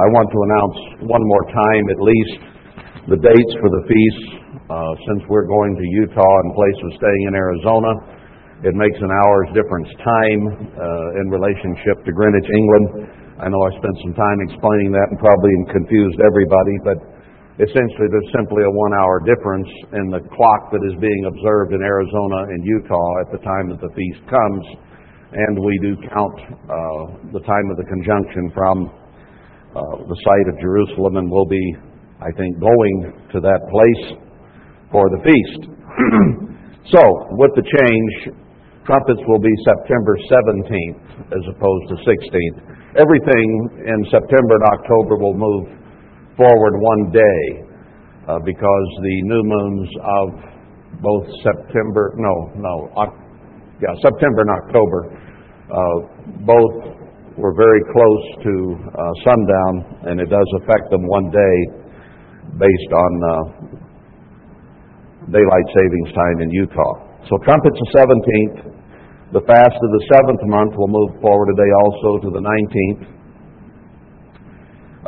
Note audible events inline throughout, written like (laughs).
I want to announce one more time at least the dates for the feasts. Uh, since we're going to Utah in place of staying in Arizona, it makes an hour's difference time uh, in relationship to Greenwich, England. I know I spent some time explaining that and probably confused everybody, but essentially there's simply a one hour difference in the clock that is being observed in Arizona and Utah at the time that the feast comes. And we do count uh, the time of the conjunction from the site of Jerusalem, and we'll be, I think, going to that place for the feast. (clears throat) so, with the change, trumpets will be September 17th as opposed to 16th. Everything in September and October will move forward one day uh, because the new moons of both September, no, no, yeah, September and October, uh, both were very close to uh, sundown, and it does affect them one day based on uh, daylight savings time in Utah. So trumpets the 17th. The fast of the seventh month will move forward a day also to the 19th.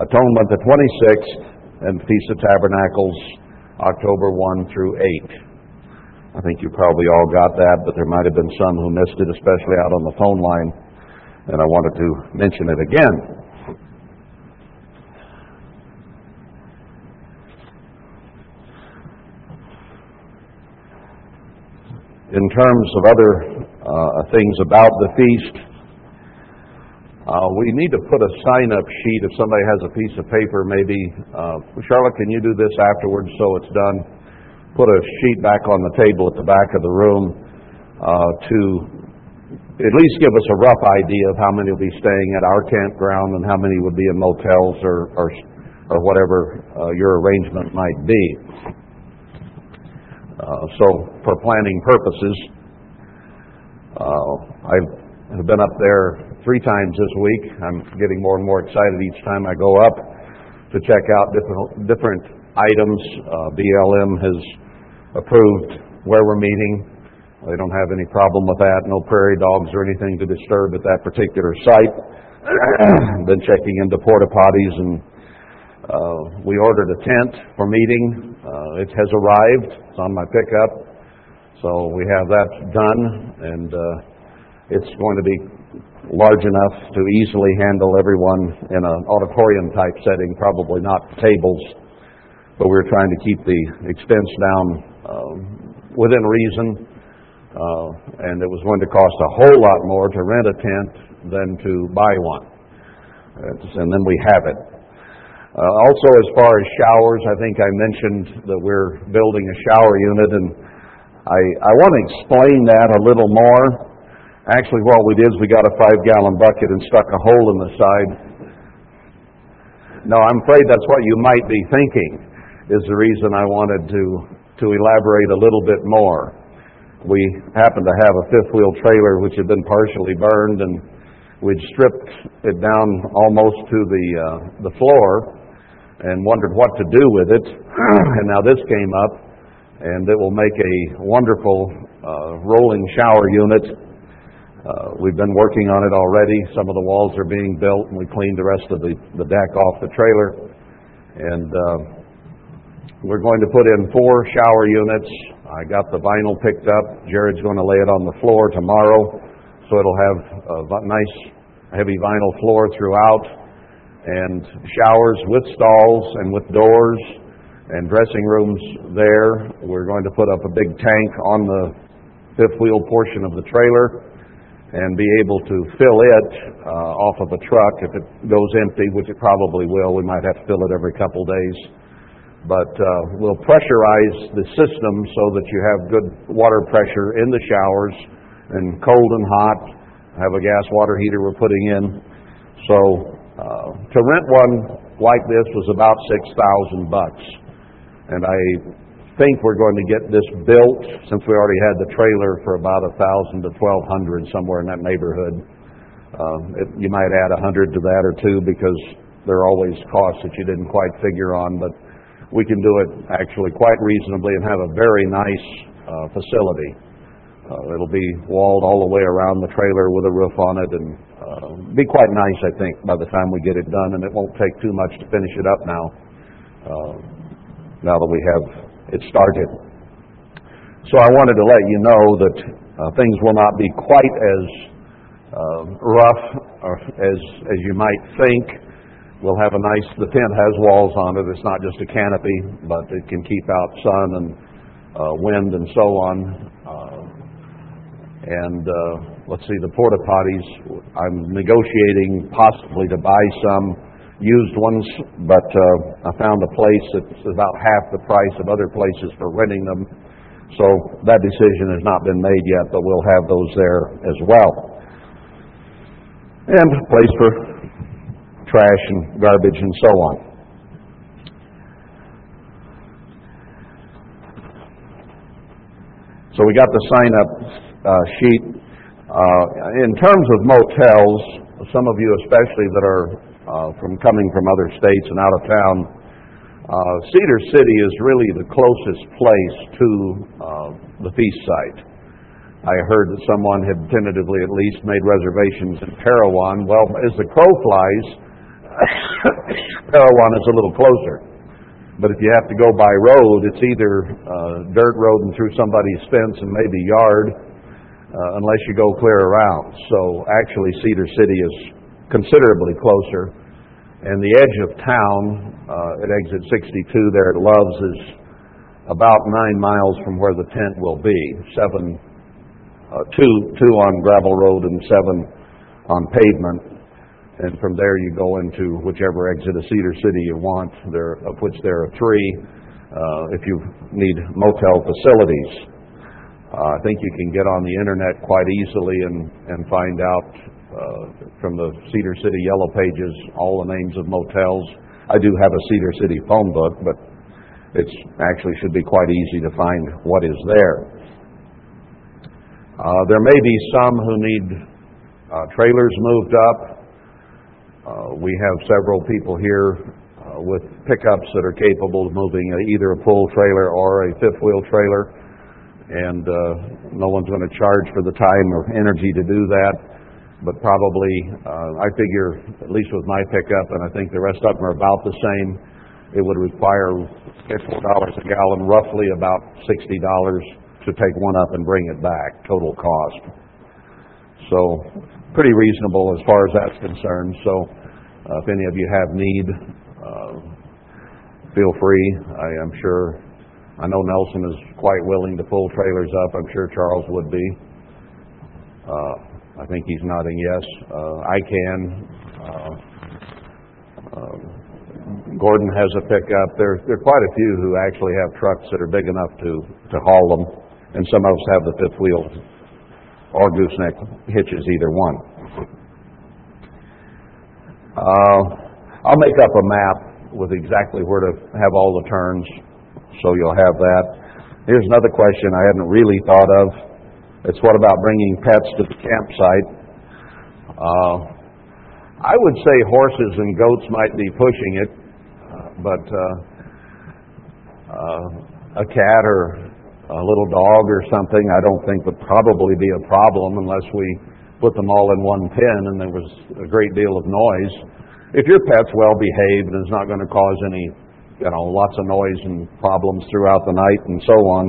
Atonement the 26th, and Feast of Tabernacles October 1 through 8. I think you probably all got that, but there might have been some who missed it, especially out on the phone line and I wanted to mention it again. In terms of other uh, things about the feast, uh, we need to put a sign up sheet if somebody has a piece of paper, maybe. Uh, Charlotte, can you do this afterwards so it's done? Put a sheet back on the table at the back of the room uh, to at least give us a rough idea of how many will be staying at our campground and how many would be in motels or or, or whatever uh, your arrangement might be. Uh, so, for planning purposes, uh, I have been up there three times this week. I'm getting more and more excited each time I go up to check out different different items. Uh, BLM has approved where we're meeting, they don't have any problem with that. No prairie dogs or anything to disturb at that particular site. (clears throat) Been checking into porta potties and uh, we ordered a tent for meeting. Uh, it has arrived. It's on my pickup. So we have that done and uh, it's going to be large enough to easily handle everyone in an auditorium type setting, probably not tables, but we're trying to keep the expense down uh, within reason uh, and it was going to cost a whole lot more to rent a tent than to buy one. and then we have it. Uh, also, as far as showers, I think I mentioned that we're building a shower unit, and I, I want to explain that a little more. Actually, what we did is we got a five gallon bucket and stuck a hole in the side. No, I'm afraid that's what you might be thinking, is the reason I wanted to, to elaborate a little bit more we happened to have a fifth wheel trailer which had been partially burned and we'd stripped it down almost to the uh, the floor and wondered what to do with it. (clears throat) And now this came up and it will make a wonderful uh, rolling shower unit. Uh, we've been working on it already. Some of the walls are being built and we cleaned the rest of the, the deck off the trailer. And uh, we're going to put in four shower units I got the vinyl picked up. Jared's going to lay it on the floor tomorrow, so it'll have a nice heavy vinyl floor throughout, and showers with stalls and with doors, and dressing rooms there. We're going to put up a big tank on the fifth wheel portion of the trailer and be able to fill it uh, off of a truck if it goes empty, which it probably will. We might have to fill it every couple days but uh, we'll pressurize the system so that you have good water pressure in the showers and cold and hot. Have a gas water heater we're putting in. So uh, to rent one like this was about six thousand bucks, and I think we're going to get this built since we already had the trailer for about a thousand to twelve hundred somewhere in that neighborhood. Uh, it, you might add a hundred to that or two because there are always costs that you didn't quite figure on, but we can do it actually quite reasonably and have a very nice uh, facility Uh, it'll be walled all the way around the trailer with a roof on it and uh, be quite nice, I think, by the time we get it done. And it won't take too much to finish it up now, now that we have it started. So I wanted to let you know that things will not be quite as rough as as you might think. We'll have a nice. The tent has walls on it. It's not just a canopy, but it can keep out sun and uh, wind and so on. Uh, and uh, let's see, the porta potties. I'm negotiating possibly to buy some used ones, but uh, I found a place that's about half the price of other places for renting them. So that decision has not been made yet, but we'll have those there as well. And place for trash and garbage and so on. So we got the sign up uh, sheet. Uh, in terms of motels, some of you especially that are uh, from coming from other states and out of town, uh, Cedar City is really the closest place to uh, the feast site. I heard that someone had tentatively at least made reservations in Parowan. Well, as the crow flies, (laughs) Parowan is a little closer. But if you have to go by road, it's either uh, dirt road and through somebody's fence and maybe yard, uh, unless you go clear around. So actually, Cedar City is considerably closer. And the edge of town uh, at exit 62 there at Love's is about nine miles from where the tent will be. Seven, uh, two, two on gravel road and seven on pavement and from there you go into whichever exit of Cedar City you want, there, of which there are three. Uh, if you need motel facilities, uh, I think you can get on the internet quite easily and, find out uh, from the Cedar City Yellow Pages all the names of motels. I do have a Cedar City phone book, but it actually should be quite easy to find what is there. There may be some who need trailers moved up. Uh, we have several people here uh, with pickups that are capable of moving either a pull trailer or a fifth wheel trailer, and uh, no one's going to charge for the time or energy to do that. But probably, I figure, at least with my pickup, and I think the rest of them are about the same, it would require $4 a gallon, roughly about $60 to take one up and bring it back, total cost. So pretty reasonable as far as that's concerned. So uh, if any of you have need, uh, feel free. I am sure. I know Nelson is quite willing to pull trailers up. I'm sure Charles would be. Uh, I think he's nodding yes. Uh, I can. Uh, uh, Gordon has a pickup. There, there are quite a few who actually have trucks that are big enough to, to haul them, and some of us have the fifth wheel or gooseneck hitches, either one. Uh, I'll make up a map with exactly where to have all the turns, so you'll have that. Here's another question I hadn't really thought of. It's what about bringing pets to the campsite? Uh, I would say horses and goats might be pushing it, but uh, uh, a cat or a little dog or something, I don't think would probably be a problem unless we put them all in one pen and there was a great deal of noise. If your pet's well behaved and is not going to cause any, you know, lots of noise and problems throughout the night and so on,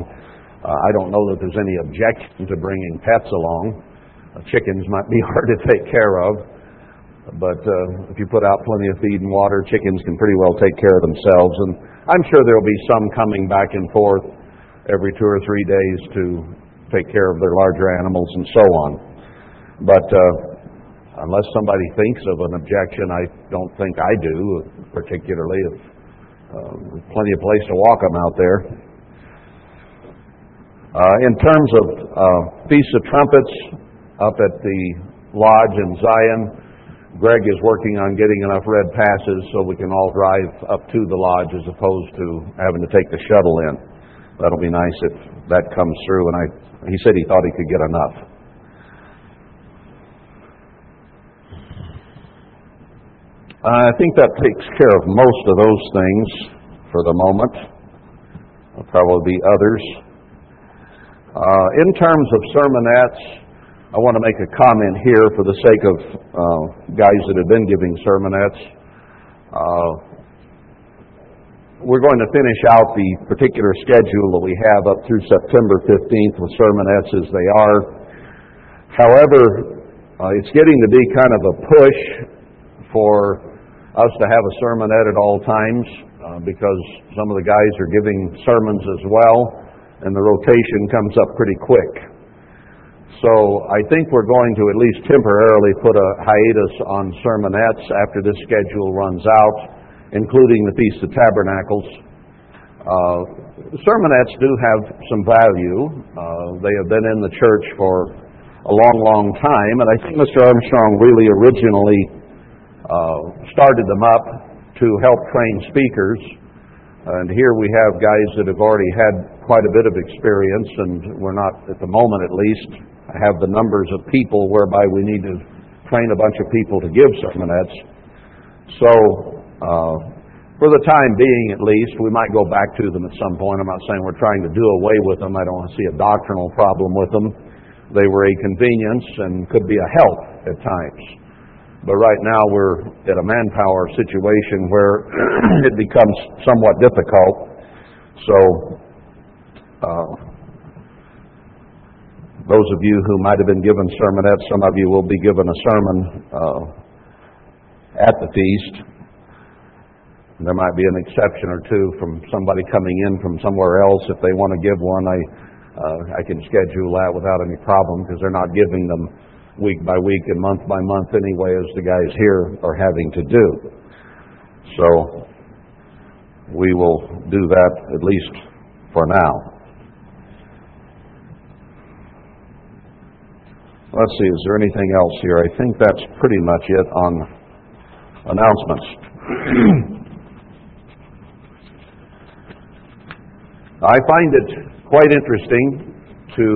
uh, I don't know that there's any objection to bringing pets along. Uh, chickens might be (laughs) hard to take care of, but uh, if you put out plenty of feed and water, chickens can pretty well take care of themselves. And I'm sure there will be some coming back and forth every two or three days to take care of their larger animals and so on. But uh, unless somebody thinks of an objection, I don't think I do, particularly if uh, plenty of place to walk them out there. Uh, in terms of uh, Feast of Trumpets up at the lodge in Zion, Greg is working on getting enough red passes so we can all drive up to the lodge as opposed to having to take the shuttle in. That'll be nice if that comes through. And I, he said he thought he could get enough. I think that takes care of most of those things for the moment. There'll probably be others. Uh, in terms of sermonettes, I want to make a comment here for the sake of uh, guys that have been giving sermonettes. Uh, we're going to finish out the particular schedule that we have up through September 15th with sermonettes as they are. However, uh, it's getting to be kind of a push for us to have a sermonette at all times uh, because some of the guys are giving sermons as well, and the rotation comes up pretty quick. So I think we're going to at least temporarily put a hiatus on sermonettes after this schedule runs out, including the Feast of Tabernacles. Uh, sermonettes do have some value. Uh, they have been in the church for a long, long time, and I think Mr. Armstrong really originally uh, started them up to help train speakers. And here we have guys that have already had quite a bit of experience, and we're not, at the moment at least, have the numbers of people whereby we need to train a bunch of people to give sermonettes. So, uh, for the time being at least, we might go back to them at some point. I'm not saying we're trying to do away with them. I don't see a doctrinal problem with them. They were a convenience and could be a help at times. But right now we're at a manpower situation where (clears throat) it becomes somewhat difficult. So, uh, those of you who might have been given sermonettes, some of you will be given a sermon uh, at the feast. There might be an exception or two from somebody coming in from somewhere else. If they want to give one, I uh, I can schedule that without any problem because they're not giving them week by week and month by month anyway, as the guys here are having to do. So we will do that at least for now. Let's see, is there anything else here? I think that's pretty much it on announcements. (clears throat) I find it quite interesting to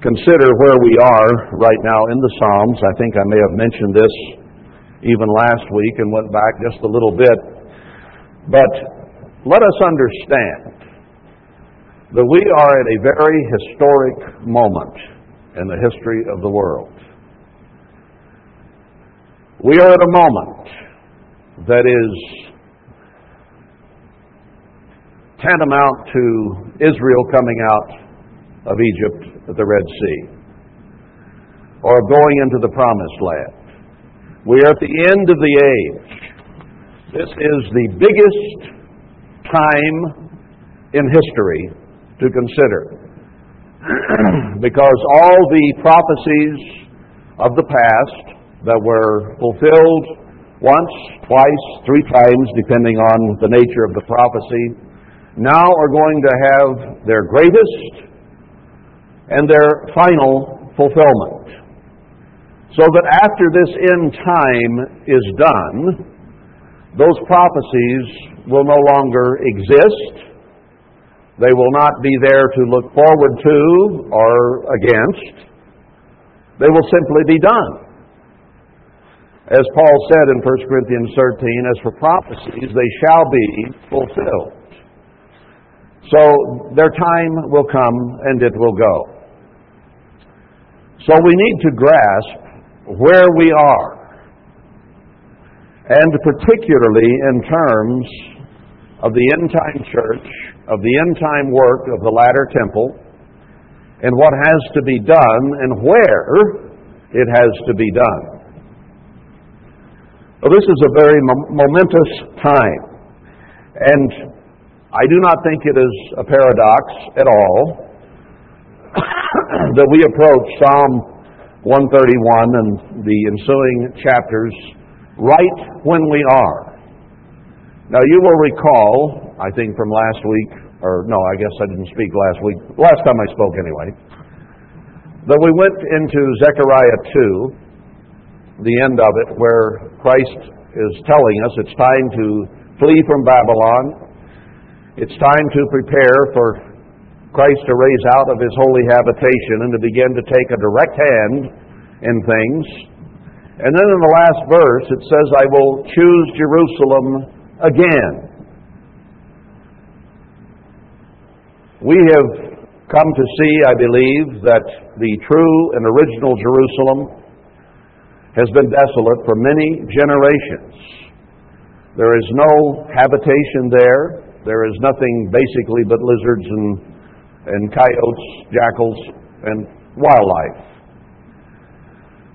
consider where we are right now in the Psalms. I think I may have mentioned this even last week and went back just a little bit. But let us understand that we are at a very historic moment in the history of the world. We are at a moment that is tantamount to Israel coming out of Egypt at the Red Sea or going into the Promised Land. We are at the end of the age. This is the biggest time in history to consider. (clears throat) because all the prophecies of the past that were fulfilled once, twice, three times, depending on the nature of the prophecy, now are going to have their greatest and their final fulfillment. So that after this end time is done, those prophecies will no longer exist they will not be there to look forward to or against. They will simply be done. As Paul said in 1 Corinthians 13, as for prophecies, they shall be fulfilled. So their time will come and it will go. So we need to grasp where we are, and particularly in terms of the end time church of the end time work of the latter temple and what has to be done and where it has to be done. Well, this is a very momentous time. And I do not think it is a paradox at all (coughs) that we approach Psalm 131 and the ensuing chapters right when we are. Now, you will recall I think from last week, or no, I guess I didn't speak last week, last time I spoke anyway, that we went into Zechariah 2, the end of it, where Christ is telling us it's time to flee from Babylon. It's time to prepare for Christ to raise out of his holy habitation and to begin to take a direct hand in things. And then in the last verse, it says, I will choose Jerusalem again. We have come to see, I believe, that the true and original Jerusalem has been desolate for many generations. There is no habitation there. There is nothing basically but lizards and, and coyotes, jackals, and wildlife.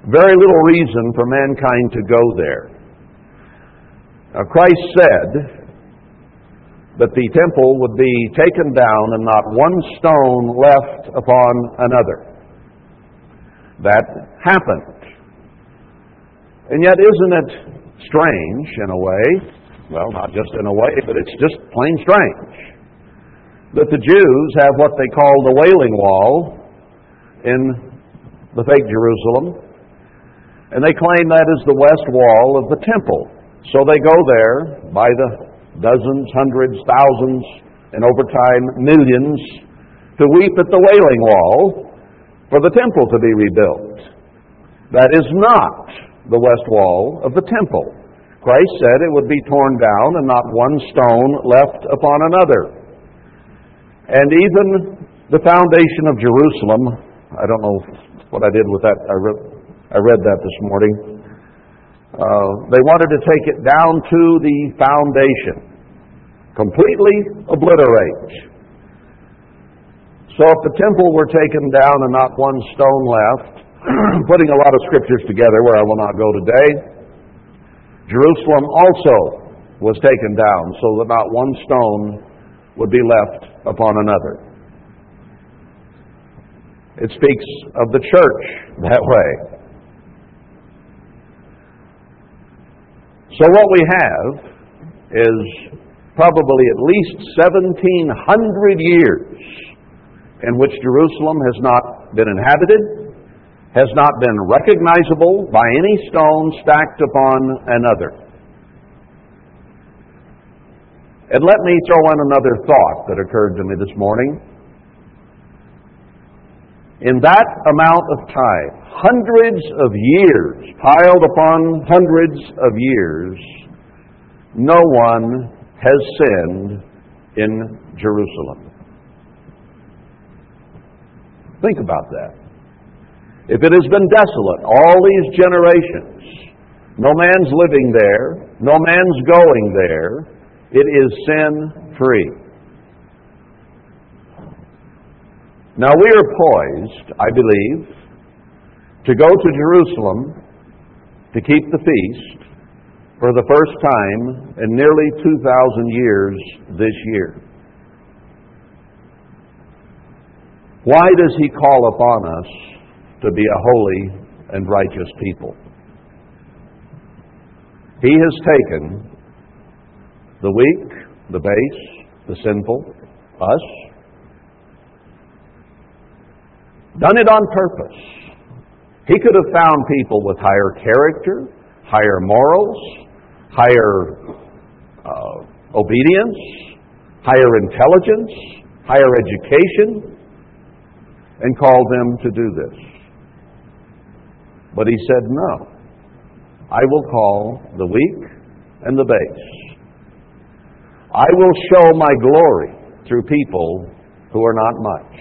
Very little reason for mankind to go there. Now, Christ said that the temple would be taken down and not one stone left upon another. That happened. And yet, isn't it strange in a way? Well, not just in a way, but it's just plain strange that the Jews have what they call the Wailing Wall in the fake Jerusalem, and they claim that is the west wall of the temple. So they go there by the dozens, hundreds, thousands, and over time millions to weep at the Wailing Wall for the temple to be rebuilt. That is not the west wall of the temple. Christ said it would be torn down and not one stone left upon another. And even the foundation of Jerusalem, I don't know what I did with that. I read, I read that this morning. Uh, they wanted to take it down to the foundation, completely obliterate. So if the temple were taken down and not one stone left, (clears throat) putting a lot of scriptures together where I will not go today, Jerusalem also was taken down so that not one stone would be left upon another. It speaks of the church that way. So what we have is probably at least 1700 years in which Jerusalem has not been inhabited, has not been recognizable by any stone stacked upon another. And let me throw in another thought that occurred to me this morning. In that amount of time, hundreds of years, piled upon hundreds of years, no one has sinned in Jerusalem. Think about that. If it has been desolate all these generations, no man's living there, no man's going there, it is sin free. Now we are poised, I believe, to go to Jerusalem to keep the feast for the first time in nearly 2,000 years this year. Why does he call upon us to be a holy and righteous people? He has taken the weak, the base, the sinful, us, done it on purpose he could have found people with higher character, higher morals, higher uh, obedience, higher intelligence, higher education, and called them to do this. But he said, No. I will call the weak and the base. I will show my glory through people who are not much.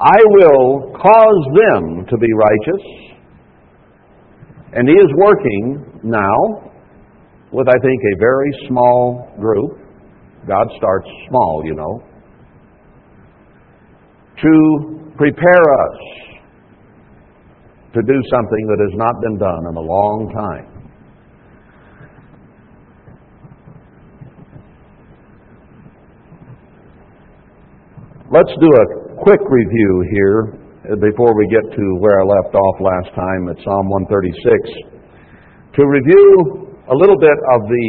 I will cause them to be righteous. And he is working now with, I think, a very small group. God starts small, you know, to prepare us to do something that has not been done in a long time. Let's do a quick review here before we get to where I left off last time at Psalm 136 to review a little bit of the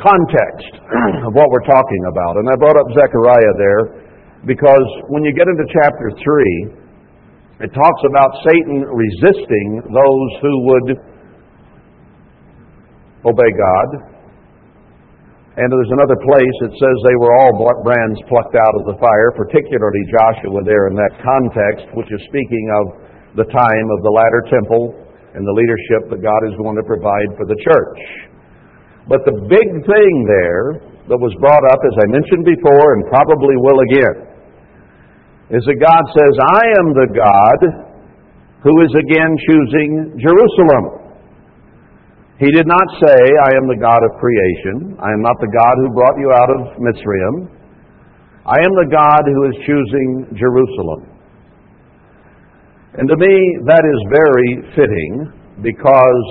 context (clears throat) of what we're talking about. And I brought up Zechariah there because when you get into chapter 3, it talks about Satan resisting those who would obey God and there's another place that says they were all brands plucked out of the fire, particularly Joshua there in that context, which is speaking of the time of the latter temple and the leadership that God is going to provide for the church. But the big thing there that was brought up, as I mentioned before, and probably will again, is that God says, I am the God who is again choosing Jerusalem. He did not say, I am the God of creation. I am not the God who brought you out of Mitzrayim. I am the God who is choosing Jerusalem. And to me, that is very fitting because,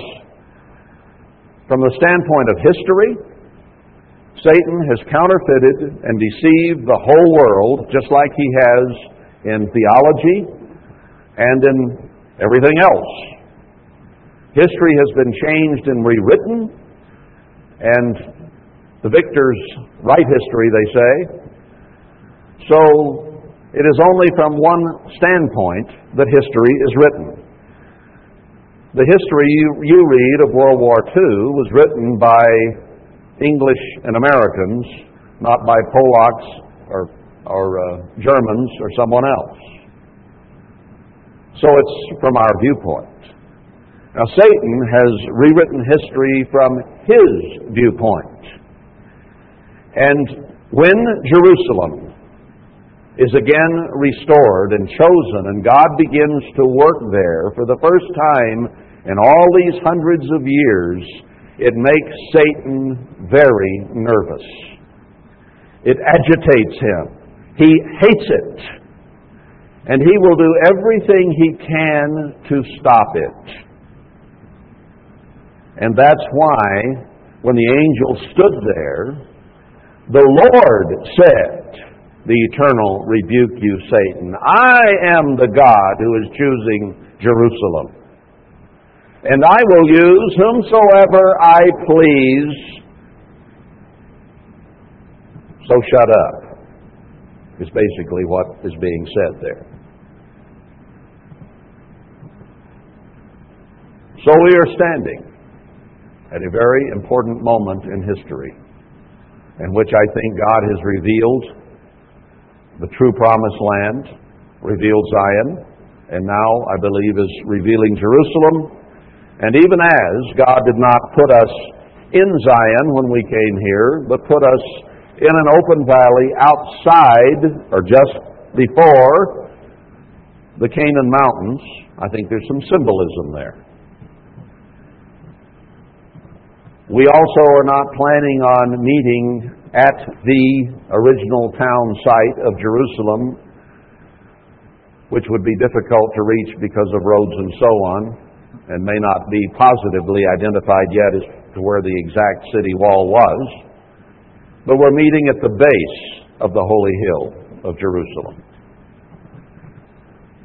from the standpoint of history, Satan has counterfeited and deceived the whole world, just like he has in theology and in everything else. History has been changed and rewritten, and the victors write history, they say. So it is only from one standpoint that history is written. The history you, read of World War II was written by English and Americans, not by Polacks or, or uh, Germans or someone else. So it's from our viewpoint. Now, Satan has rewritten history from his viewpoint. And when Jerusalem is again restored and chosen, and God begins to work there for the first time in all these hundreds of years, it makes Satan very nervous. It agitates him. He hates it. And he will do everything he can to stop it. And that's why, when the angel stood there, the Lord said, The eternal rebuke you, Satan. I am the God who is choosing Jerusalem and I will use whomsoever I please. So shut up, is basically what is being said there. So we are standing at a very important moment in history in which I think God has revealed the true promised land, revealed Zion, and now I believe is revealing Jerusalem and even as God did not put us in Zion when we came here, but put us in an open valley outside or just before the Canaan mountains, I think there's some symbolism there. We also are not planning on meeting at the original town site of Jerusalem, which would be difficult to reach because of roads and so on and may not be positively identified yet as to where the exact city wall was. But we're meeting at the base of the holy hill of Jerusalem,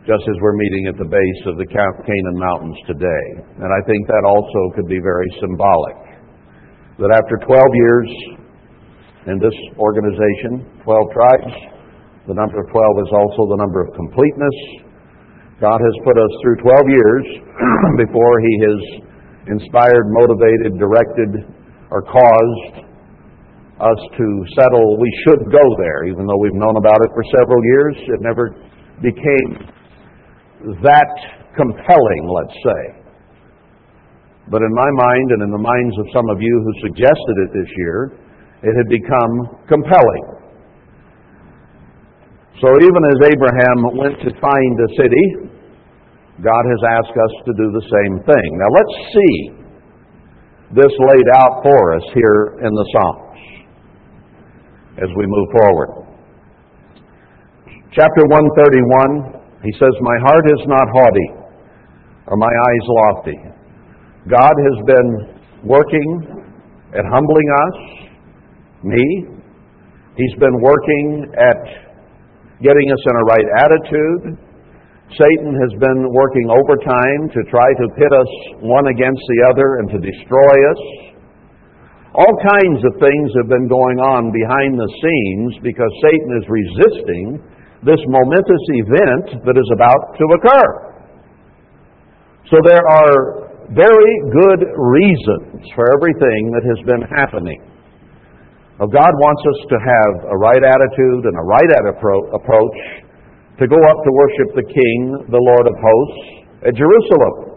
just as we're meeting at the base of the Canaan Mountains today. And I think that also could be very symbolic. That after 12 years in this organization, 12 tribes, the number of 12 is also the number of completeness, God has put us through 12 years (clears throat) before He has inspired, motivated, directed, or caused us to settle we should go there, even though we've known about it for several years. It never became that compelling, let's say. But in my mind and in the minds of some of you who suggested it this year, it had become compelling. So even as Abraham went to find a city, God has asked us to do the same thing. Now let's see this laid out for us here in the Psalms as we move forward. Chapter 131, he says, My heart is not haughty, or my eyes lofty. God has been working at humbling us, me. He's been working at getting us in a right attitude, Satan has been working overtime to try to pit us one against the other and to destroy us. All kinds of things have been going on behind the scenes because Satan is resisting this momentous event that is about to occur. So there are very good reasons for everything that has been happening. God wants us to have a right attitude and a right approach to go up to worship the King, the Lord of hosts, at Jerusalem.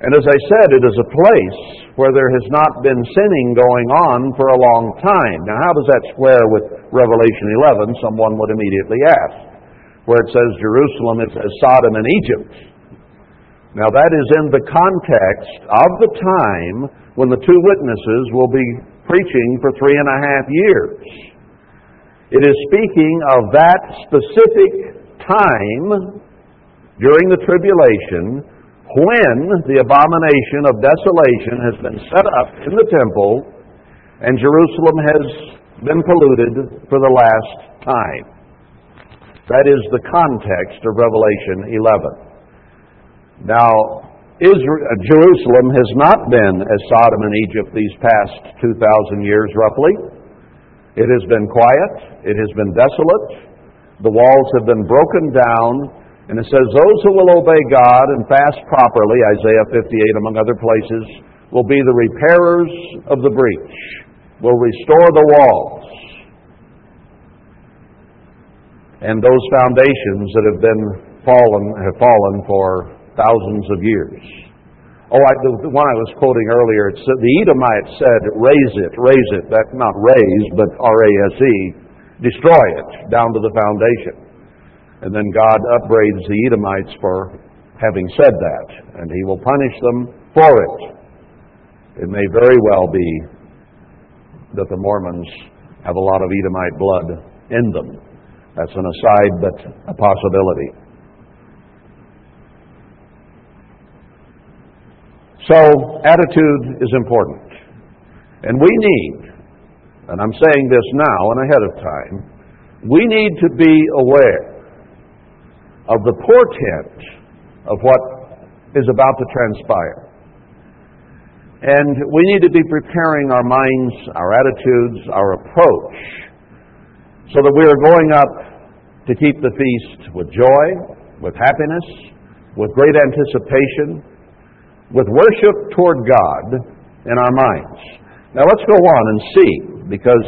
And as I said, it is a place where there has not been sinning going on for a long time. Now, how does that square with Revelation 11? Someone would immediately ask. where it says Jerusalem, it says Sodom and Egypt. Now that is in the context of the time when the two witnesses will be preaching for three and a half years. It is speaking of that specific time during the tribulation when the abomination of desolation has been set up in the temple and Jerusalem has been polluted for the last time. That is the context of Revelation 11. Now, Israel, uh, Jerusalem has not been as Sodom and Egypt these past 2,000 years, roughly. It has been quiet. It has been desolate. The walls have been broken down and it says, Those who will obey God and fast properly, Isaiah 58, among other places, will be the repairers of the breach, will restore the walls. And those foundations that have been fallen have fallen for thousands of years. Oh, I, the one I was quoting earlier, it said, uh, the Edomite said, raise it, raise it. That not raise, but R-A-S-E, destroy it down to the foundation. And then God upbraids the Edomites for having said that, and he will punish them for it. It may very well be that the Mormons have a lot of Edomite blood in them. That's an aside, but a possibility. So, attitude is important. And we need, and I'm saying this now and ahead of time, we need to be aware of the portent of what is about to transpire. And we need to be preparing our minds, our attitudes, our approach, so that we are going up to keep the feast with joy, with happiness, with great anticipation, with worship toward God in our minds. Now let's go on and see, because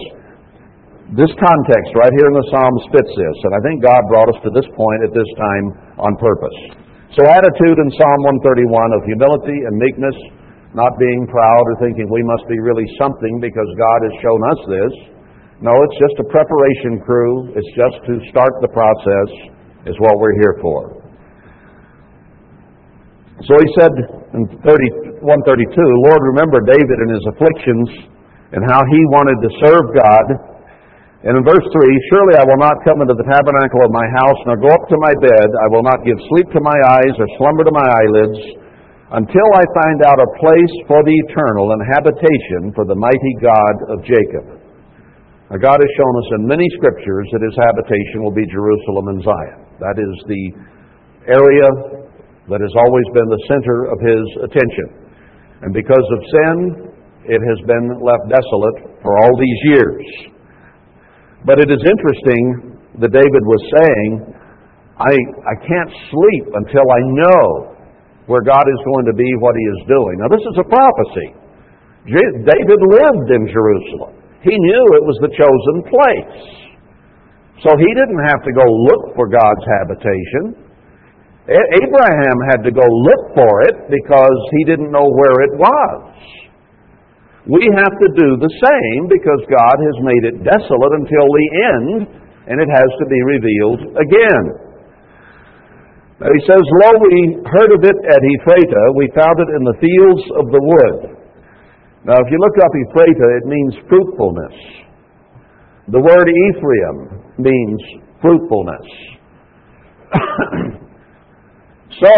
this context right here in the Psalms fits this, and I think God brought us to this point at this time on purpose. So, attitude in Psalm 131 of humility and meekness, not being proud or thinking we must be really something because God has shown us this. No, it's just a preparation crew. It's just to start the process, is what we're here for. So he said in 30, 132, Lord, remember David and his afflictions and how he wanted to serve God and in verse 3, Surely I will not come into the tabernacle of my house, nor go up to my bed. I will not give sleep to my eyes, or slumber to my eyelids, until I find out a place for the eternal and habitation for the mighty God of Jacob. Now, God has shown us in many scriptures that his habitation will be Jerusalem and Zion. That is the area that has always been the center of his attention. And because of sin, it has been left desolate for all these years. But it is interesting that David was saying, I, I can't sleep until I know where God is going to be, what he is doing. Now, this is a prophecy. David lived in Jerusalem. He knew it was the chosen place. So he didn't have to go look for God's habitation. Abraham had to go look for it because he didn't know where it was. We have to do the same because God has made it desolate until the end, and it has to be revealed again. He says, Lo, we heard of it at Ephratah, we found it in the fields of the wood. Now, if you look up Ephratah, it means fruitfulness. The word Ephraim means fruitfulness. (coughs) so,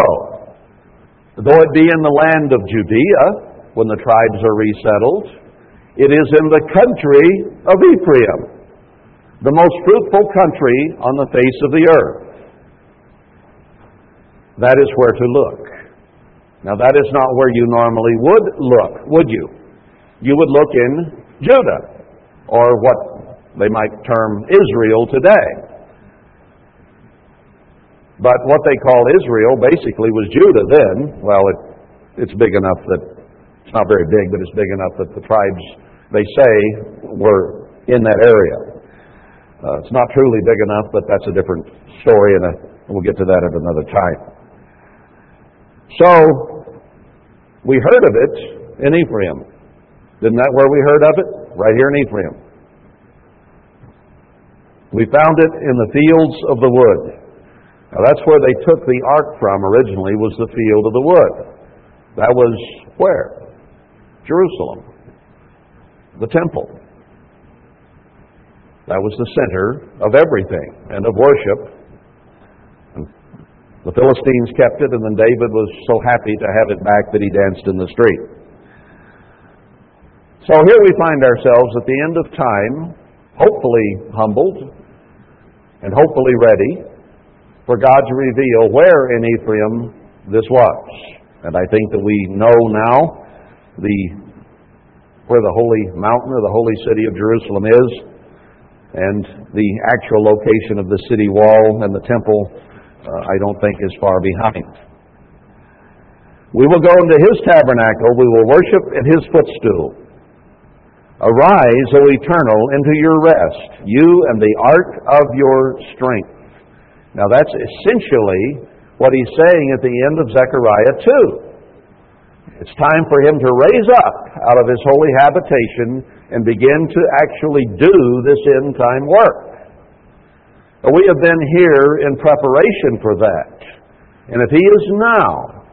though it be in the land of Judea, when the tribes are resettled. It is in the country of Ephraim, the most fruitful country on the face of the earth. That is where to look. Now, that is not where you normally would look, would you? You would look in Judah, or what they might term Israel today. But what they called Israel basically was Judah then. Well, it, it's big enough that it's not very big, but it's big enough that the tribes, they say, were in that area. Uh, it's not truly big enough, but that's a different story, and we'll get to that at another time. So, we heard of it in Ephraim. Isn't that where we heard of it? Right here in Ephraim. We found it in the fields of the wood. Now that's where they took the ark from originally was the field of the wood. That was where? Jerusalem. The temple. That was the center of everything and of worship. And the Philistines kept it, and then David was so happy to have it back that he danced in the street. So here we find ourselves at the end of time, hopefully humbled and hopefully ready for God to reveal where in Ephraim this was. And I think that we know now the where the holy mountain or the holy city of Jerusalem is, and the actual location of the city wall and the temple, uh, I don't think is far behind. We will go into his tabernacle, we will worship at his footstool. Arise, O eternal, into your rest, you and the ark of your strength. Now that's essentially what he's saying at the end of Zechariah 2. It's time for him to raise up out of his holy habitation and begin to actually do this end time work. We have been here in preparation for that. And if he is now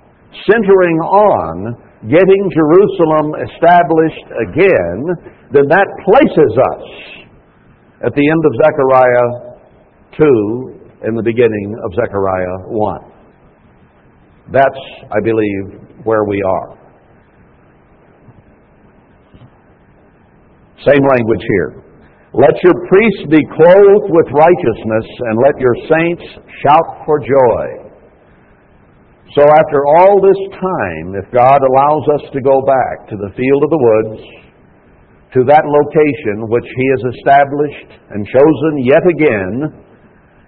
centering on getting Jerusalem established again, then that places us at the end of Zechariah 2 in the beginning of Zechariah 1. That's, I believe, where we are. Same language here. Let your priests be clothed with righteousness, and let your saints shout for joy. So, after all this time, if God allows us to go back to the field of the woods, to that location which He has established and chosen yet again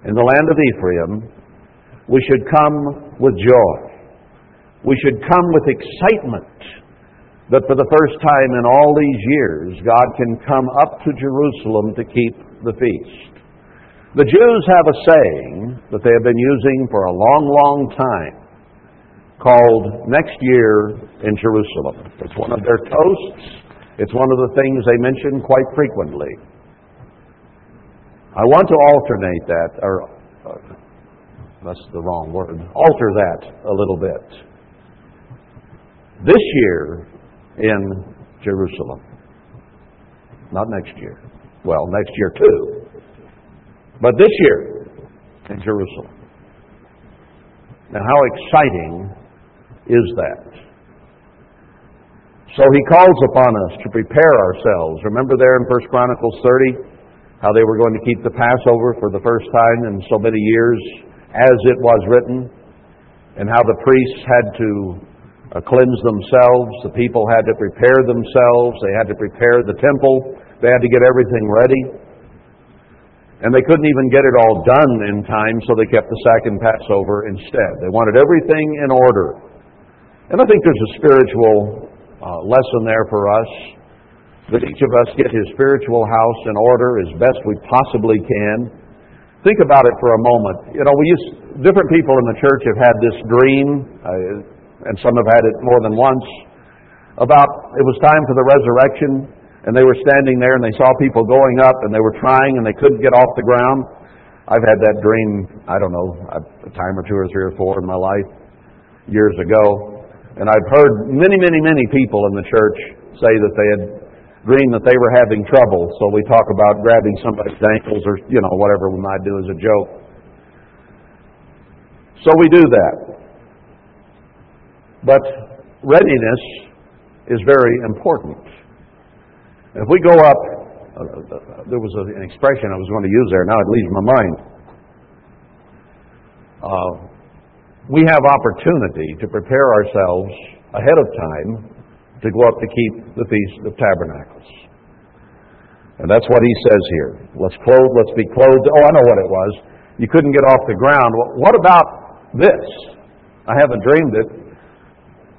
in the land of Ephraim, we should come with joy. We should come with excitement that for the first time in all these years, God can come up to Jerusalem to keep the feast. The Jews have a saying that they have been using for a long, long time called next year in Jerusalem. It's one of their toasts. It's one of the things they mention quite frequently. I want to alternate that, or uh, that's the wrong word, alter that a little bit. This year in Jerusalem. Not next year. Well, next year too. But this year in Jerusalem. Now, how exciting is that? So he calls upon us to prepare ourselves. Remember there in 1 Chronicles 30? How they were going to keep the Passover for the first time in so many years as it was written, and how the priests had to uh, cleanse themselves, the people had to prepare themselves, they had to prepare the temple, they had to get everything ready. And they couldn't even get it all done in time, so they kept the second Passover instead. They wanted everything in order. And I think there's a spiritual uh, lesson there for us that each of us get his spiritual house in order as best we possibly can. Think about it for a moment. You know, we used different people in the church have had this dream, uh, and some have had it more than once, about it was time for the resurrection, and they were standing there and they saw people going up and they were trying and they couldn't get off the ground. I've had that dream, I don't know, a time or two or three or four in my life years ago. And I've heard many, many, many people in the church say that they had dream that they were having trouble. So we talk about grabbing somebody's ankles or, you know, whatever we might do as a joke. So we do that. But readiness is very important. If we go up, uh, there was an expression I was going to use there, now it leaves my mind. Uh, we have opportunity to prepare ourselves ahead of time to go up to keep the Feast of Tabernacles. And that's what he says here. Let's clothe, let's be clothed. Oh, I know what it was. You couldn't get off the ground. What about this? I haven't dreamed it,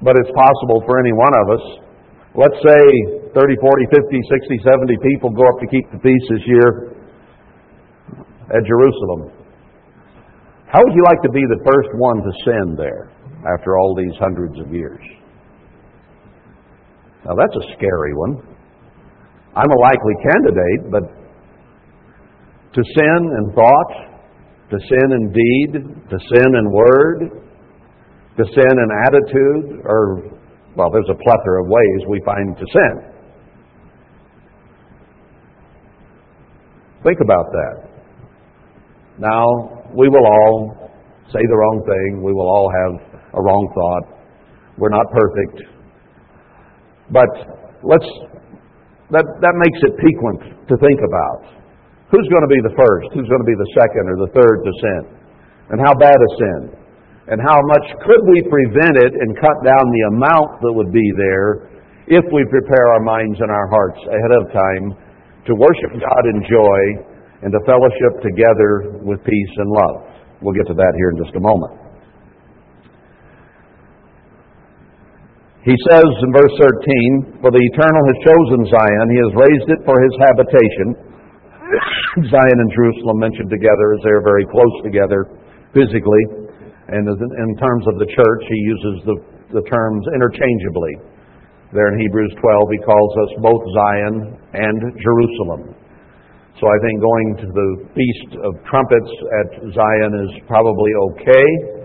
but it's possible for any one of us. Let's say 30, 40, 50, 60, 70 people go up to keep the feast this year at Jerusalem. How would you like to be the first one to send there after all these hundreds of years? Now that's a scary one. I'm a likely candidate, but to sin in thought to sin in deed, to sin in word, to sin in attitude, or, well, there's a plethora of ways we find to sin. Think about that. Now, we will all say the wrong thing. We will all have a wrong thought. We're not perfect. But let's, that, that makes it piquant to think about. Who's going to be the first? Who's going to be the second or the third to sin? And how bad a sin? And how much could we prevent it and cut down the amount that would be there if we prepare our minds and our hearts ahead of time to worship God in joy and to fellowship together with peace and love? We'll get to that here in just a moment. He says in verse 13, For the Eternal has chosen Zion, He has raised it for His habitation. (coughs) Zion and Jerusalem mentioned together as they're very close together physically. And in terms of the church, he uses the, the terms interchangeably. There in Hebrews 12, he calls us both Zion and Jerusalem. So I think going to the Feast of Trumpets at Zion is probably okay.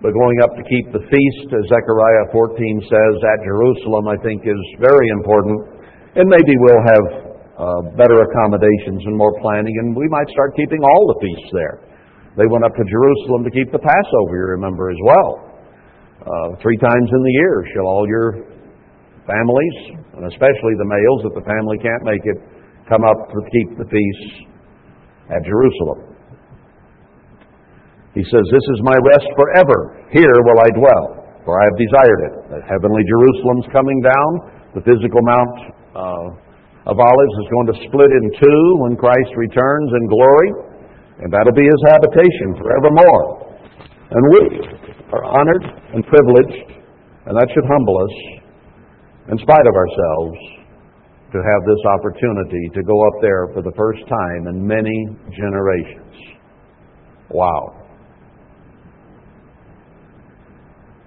But going up to keep the feast, as Zechariah 14 says, at Jerusalem, I think is very important. And maybe we'll have uh, better accommodations and more planning, and we might start keeping all the feasts there. They went up to Jerusalem to keep the Passover, you remember, as well. Uh, three times in the year shall all your families, and especially the males, if the family can't make it, come up to keep the feast at Jerusalem. He says, This is my rest forever. Here will I dwell, for I have desired it. The heavenly Jerusalem's coming down. The physical Mount uh, of Olives is going to split in two when Christ returns in glory, and that'll be his habitation forevermore. And we are honored and privileged, and that should humble us, in spite of ourselves, to have this opportunity to go up there for the first time in many generations. Wow.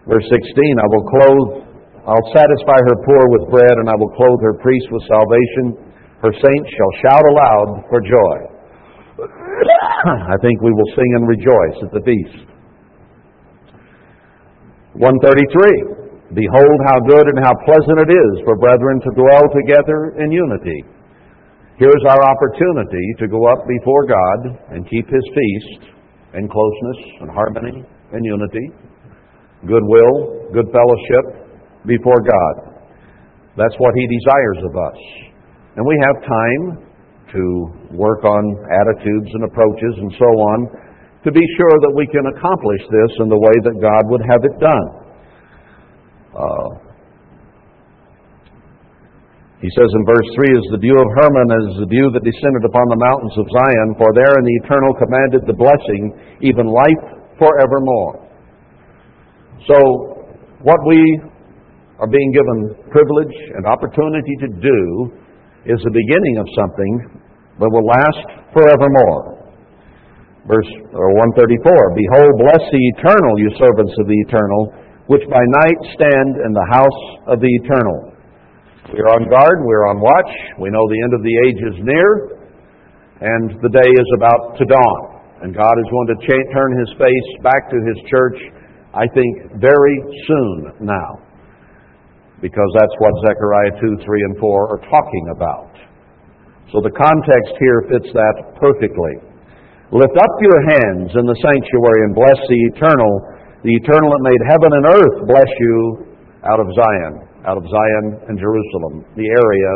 Verse 16, I will clothe, I'll satisfy her poor with bread, and I will clothe her priests with salvation. Her saints shall shout aloud for joy. (coughs) I think we will sing and rejoice at the feast. 133, Behold how good and how pleasant it is for brethren to dwell together in unity. Here's our opportunity to go up before God and keep His feast in closeness and harmony and unity goodwill, good fellowship before God. That's what He desires of us. And we have time to work on attitudes and approaches and so on to be sure that we can accomplish this in the way that God would have it done. Uh, he says in verse 3 As the dew of Hermon is the dew that descended upon the mountains of Zion, for there in the eternal commanded the blessing, even life forevermore. So, what we are being given privilege and opportunity to do is the beginning of something that will last forevermore. Verse or 134 Behold, bless the eternal, you servants of the eternal, which by night stand in the house of the eternal. We are on guard, we are on watch, we know the end of the age is near, and the day is about to dawn. And God is going to cha- turn his face back to his church I think, very soon now. Because that's what Zechariah 2, 3, and 4 are talking about. So the context here fits that perfectly. Lift up your hands in the sanctuary and bless the eternal. The eternal that made heaven and earth bless you out of Zion, out of Zion and Jerusalem, the area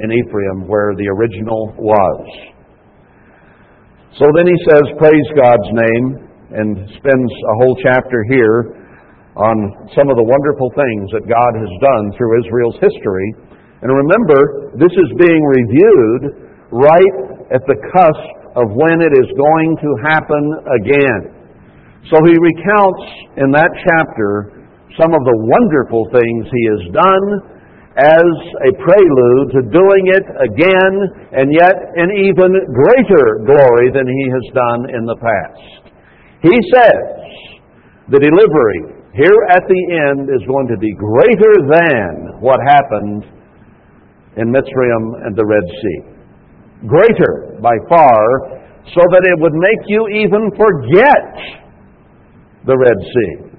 in Ephraim where the original was. So then he says, Praise God's name and spends a whole chapter here on some of the wonderful things that God has done through Israel's history. And remember, this is being reviewed right at the cusp of when it is going to happen again. So he recounts in that chapter some of the wonderful things he has done as a prelude to doing it again and yet in even greater glory than he has done in the past. He says the delivery here at the end is going to be greater than what happened in Mitzrayim and the Red Sea. Greater by far so that it would make you even forget the Red Sea.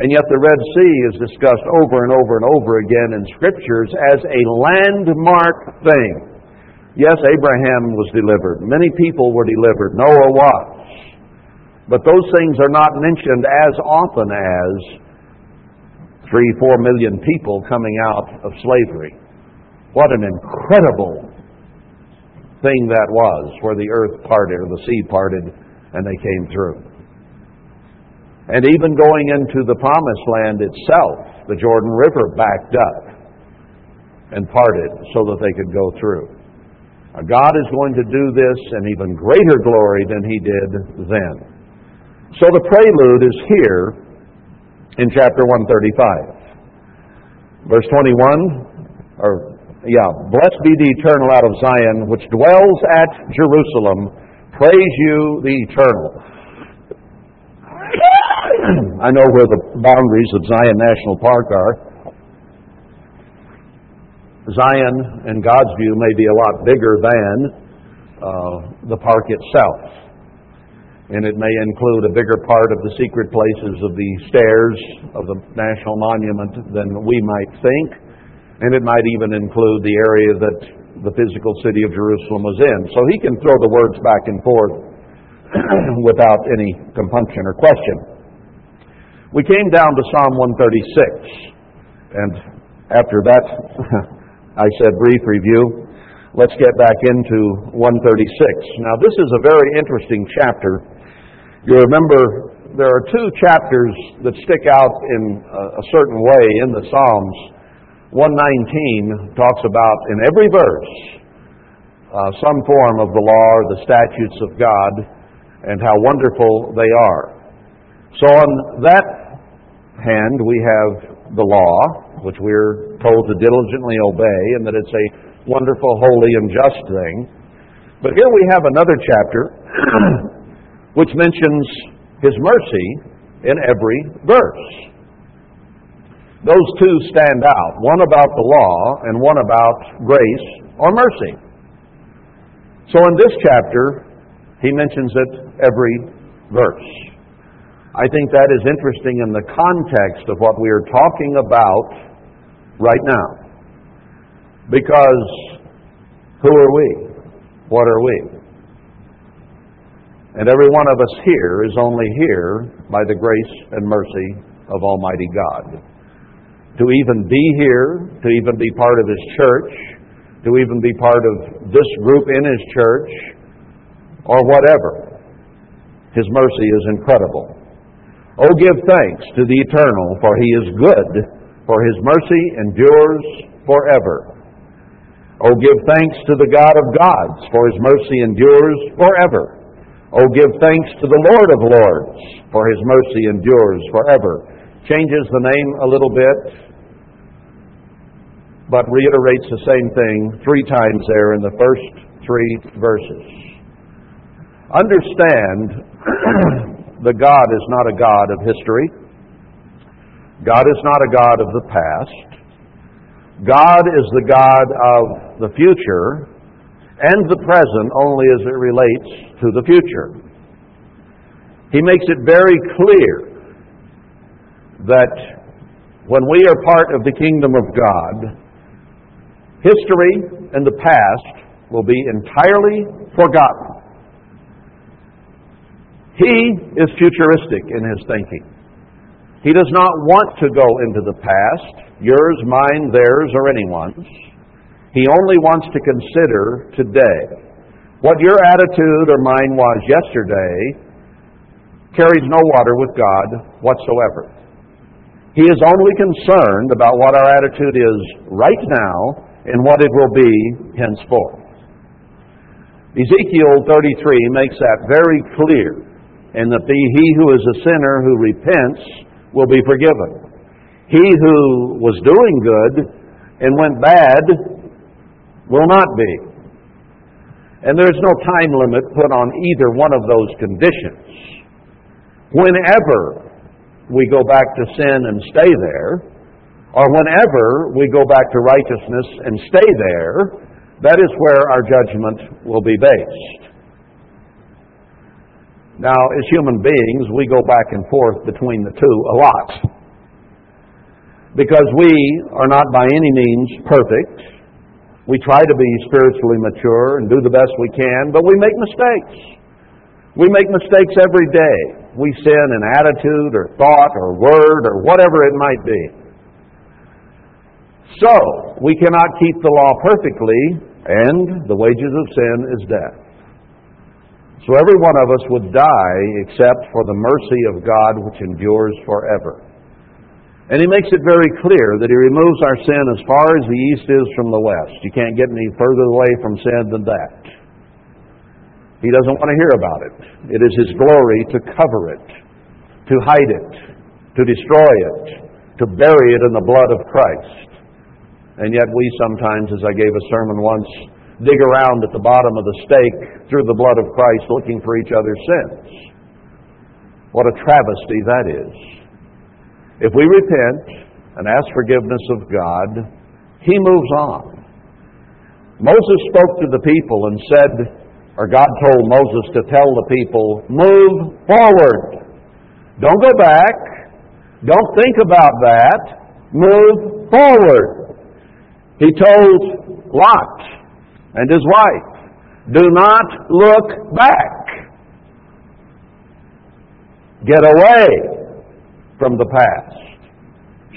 And yet the Red Sea is discussed over and over and over again in Scriptures as a landmark thing. Yes, Abraham was delivered. Many people were delivered. Noah was. But those things are not mentioned as often as three, four million people coming out of slavery. What an incredible thing that was, where the earth parted, or the sea parted, and they came through. And even going into the promised land itself, the Jordan River backed up and parted so that they could go through. God is going to do this in even greater glory than He did then. So the prelude is here in chapter 135. Verse 21, or yeah, blessed be the eternal out of Zion, which dwells at Jerusalem. Praise you, the eternal. (coughs) I know where the boundaries of Zion National Park are. Zion, in God's view, may be a lot bigger than uh, the park itself. And it may include a bigger part of the secret places of the stairs of the National Monument than we might think. And it might even include the area that the physical city of Jerusalem was in. So he can throw the words back and forth (clears throat) without any compunction or question. We came down to Psalm 136. And after that, (laughs) I said brief review. Let's get back into 136. Now, this is a very interesting chapter. You remember there are two chapters that stick out in a certain way in the Psalms. 119 talks about, in every verse, uh, some form of the law or the statutes of God and how wonderful they are. So, on that hand, we have the law, which we're told to diligently obey, and that it's a wonderful, holy, and just thing. But here we have another chapter (clears throat) which mentions His mercy in every verse. Those two stand out one about the law and one about grace or mercy. So in this chapter, he mentions it every verse. I think that is interesting in the context of what we are talking about right now. Because who are we? What are we? And every one of us here is only here by the grace and mercy of Almighty God. To even be here, to even be part of His church, to even be part of this group in His church, or whatever, His mercy is incredible. Oh, give thanks to the Eternal, for He is good, for His mercy endures forever. Oh, give thanks to the God of gods, for His mercy endures forever. Oh, give thanks to the Lord of lords, for His mercy endures forever. Changes the name a little bit, but reiterates the same thing three times there in the first three verses. Understand (clears throat) the God is not a God of history. God is not a God of the past. God is the God of the future and the present only as it relates to the future. He makes it very clear that when we are part of the kingdom of God, history and the past will be entirely forgotten. He is futuristic in his thinking. He does not want to go into the past, yours, mine, theirs, or anyone's. He only wants to consider today. What your attitude or mine was yesterday carries no water with God whatsoever. He is only concerned about what our attitude is right now and what it will be henceforth. Ezekiel 33 makes that very clear, and that the, he who is a sinner who repents will be forgiven. He who was doing good and went bad will not be. And there's no time limit put on either one of those conditions. Whenever we go back to sin and stay there, or whenever we go back to righteousness and stay there, that is where our judgment will be based. Now, as human beings, we go back and forth between the two a lot. Because we are not by any means perfect. We try to be spiritually mature and do the best we can, but we make mistakes. We make mistakes every day. We sin in attitude or thought or word or whatever it might be. So, we cannot keep the law perfectly, and the wages of sin is death. So every one of us would die except for the mercy of God which endures forever. And he makes it very clear that he removes our sin as far as the east is from the west. You can't get any further away from sin than that. He doesn't want to hear about it. It is his glory to cover it, to hide it, to destroy it, to bury it in the blood of Christ. And yet we sometimes, as I gave a sermon once, dig around at the bottom of the stake through the blood of Christ looking for each other's sins. What a travesty that is. If we repent and ask forgiveness of God, He moves on. Moses spoke to the people and said, or God told Moses to tell the people, move forward. Don't go back. Don't think about that. Move forward. He told Lot and his wife, do not look back. Get away from the past.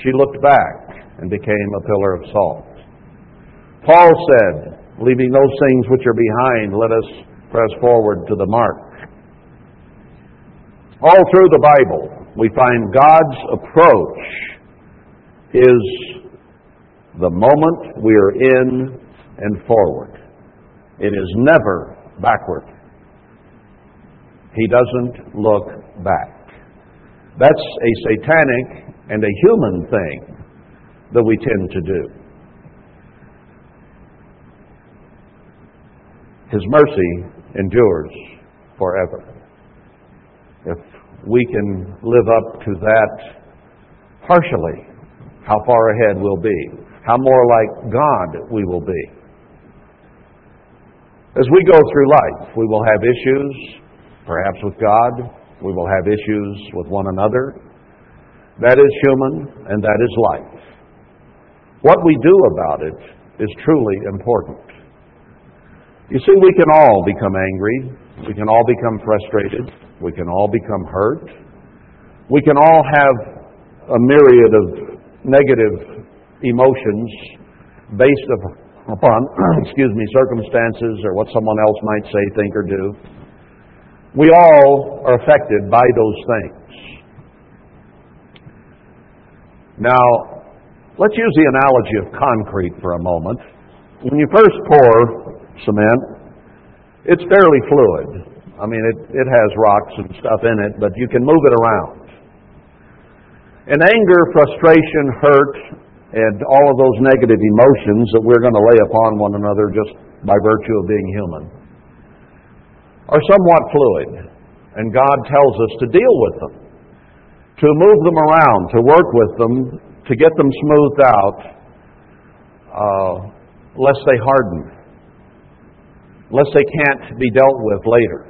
She looked back and became a pillar of salt. Paul said, leaving those things which are behind, let us press forward to the mark. All through the Bible, we find God's approach is the moment we are in and forward. It is never backward. He doesn't look back. That's a satanic and a human thing that we tend to do. His mercy endures forever. If we can live up to that partially, how far ahead we'll be, how more like God we will be. As we go through life, we will have issues, perhaps with God, we will have issues with one another. That is human, and that is life. What we do about it is truly important. You see, we can all become angry. We can all become frustrated. We can all become hurt. We can all have a myriad of negative emotions based upon, (clears throat) excuse me, circumstances or what someone else might say, think, or do. We all are affected by those things. Now, let's use the analogy of concrete for a moment. When you first pour cement, it's fairly fluid. I mean, it, it has rocks and stuff in it, but you can move it around. And anger, frustration, hurt, and all of those negative emotions that we're going to lay upon one another just by virtue of being human are somewhat fluid. And God tells us to deal with them, to move them around, to work with them, to get them smoothed out, uh, lest they harden lest they can't be dealt with later.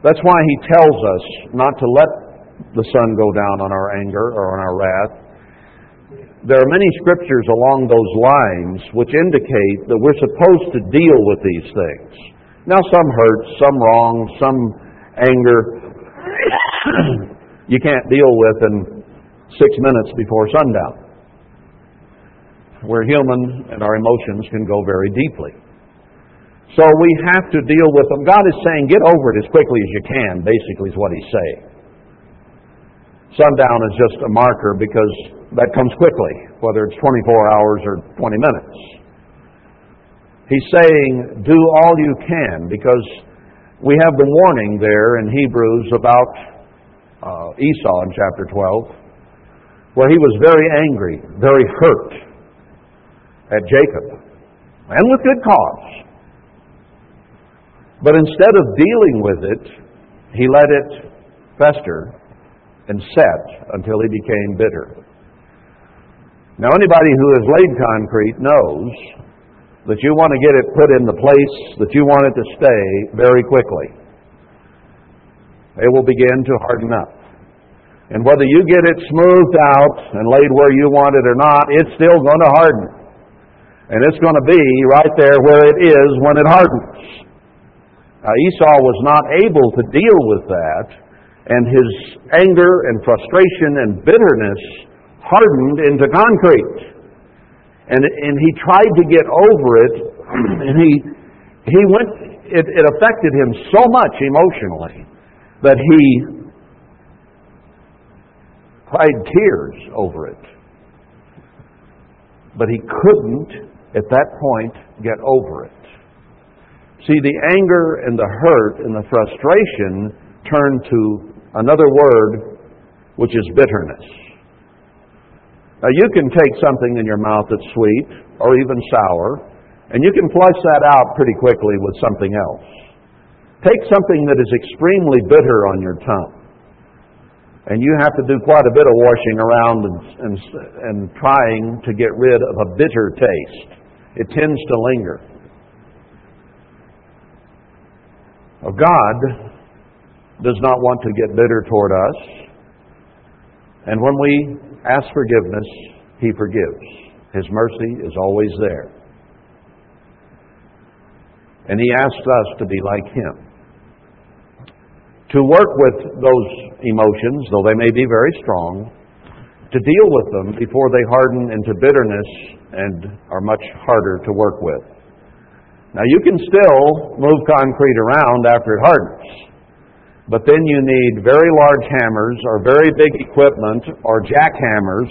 That's why he tells us not to let the sun go down on our anger or on our wrath. There are many scriptures along those lines which indicate that we're supposed to deal with these things. Now, some hurt, some wrong, some anger (coughs) you can't deal with in six minutes before sundown. We're human and our emotions can go very deeply. So we have to deal with them. God is saying, get over it as quickly as you can, basically, is what He's saying. Sundown is just a marker because that comes quickly, whether it's 24 hours or 20 minutes. He's saying, do all you can because we have the warning there in Hebrews about uh, Esau in chapter 12, where he was very angry, very hurt at Jacob, and with good cause. But instead of dealing with it, he let it fester and set until he became bitter. Now, anybody who has laid concrete knows that you want to get it put in the place that you want it to stay very quickly. it will begin to harden up. And whether you get it smoothed out and laid where you want it or not, it's still going to harden. And it's going to be right there where it is when it hardens. Now, Esau was not able to deal with that, and his anger and frustration and bitterness hardened into concrete. And, and he tried to get over it, (clears throat) and he, he went, it, it affected him so much emotionally that he cried tears over it. But he couldn't, at that point, get over it. See, the anger and the hurt and the frustration turned to another word, which is bitterness. Now, you can take something in your mouth that's sweet or even sour, and you can flush that out pretty quickly with something else. Take something that is extremely bitter on your tongue and you have to do quite a bit of washing around and, and, and trying to get rid of a bitter taste. It tends to linger. Well, God does not want to get bitter toward us. And when we ask forgiveness, He forgives. His mercy is always there. And He asks us to be like Him to work with those emotions, though they may be very strong, to deal with them before they harden into bitterness and are much harder to work with. Now, you can still move concrete around after it hardens, but then you need very large hammers or very big equipment or jackhammers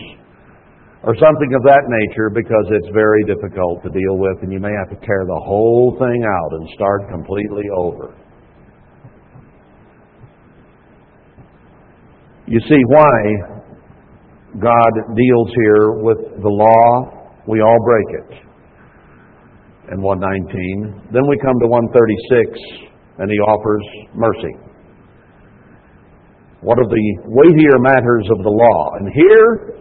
or something of that nature because it's very difficult to deal with and you may have to tear the whole thing out and start completely over. You see why God deals here with the law. We all break it. In 119. Then we come to 136, and he offers mercy. One of the weightier matters of the law. And here,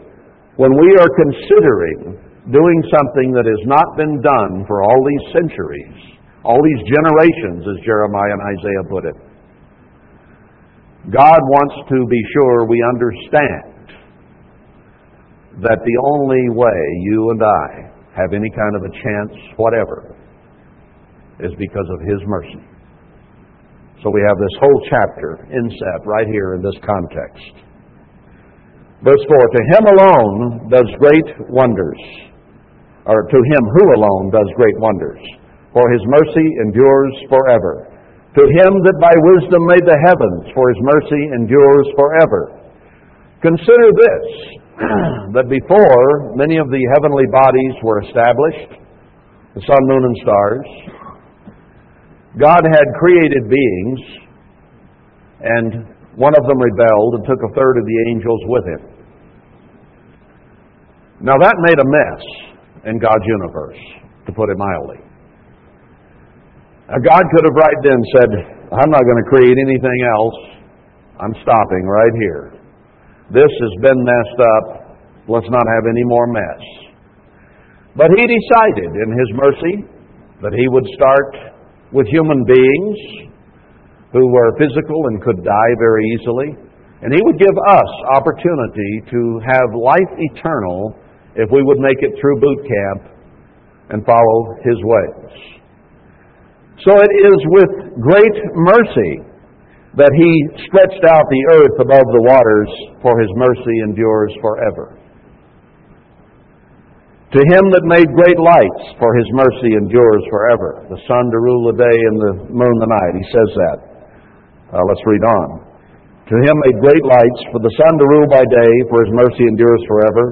when we are considering doing something that has not been done for all these centuries, all these generations, as Jeremiah and Isaiah put it, God wants to be sure we understand that the only way you and I have any kind of a chance, whatever, is because of His mercy. So we have this whole chapter inset right here in this context. Verse 4 To Him alone does great wonders, or to Him who alone does great wonders, for His mercy endures forever. To him that by wisdom made the heavens, for his mercy endures forever. Consider this, (clears throat) that before many of the heavenly bodies were established, the sun, moon, and stars, God had created beings, and one of them rebelled and took a third of the angels with him. Now that made a mess in God's universe, to put it mildly. Now, God could have right then said, I'm not going to create anything else. I'm stopping right here. This has been messed up. Let's not have any more mess. But He decided in His mercy that He would start with human beings who were physical and could die very easily. And He would give us opportunity to have life eternal if we would make it through boot camp and follow His ways. So it is with great mercy that he stretched out the earth above the waters, for his mercy endures forever. To him that made great lights, for his mercy endures forever. The sun to rule the day and the moon the night. He says that. Uh, let's read on. To him made great lights, for the sun to rule by day, for his mercy endures forever.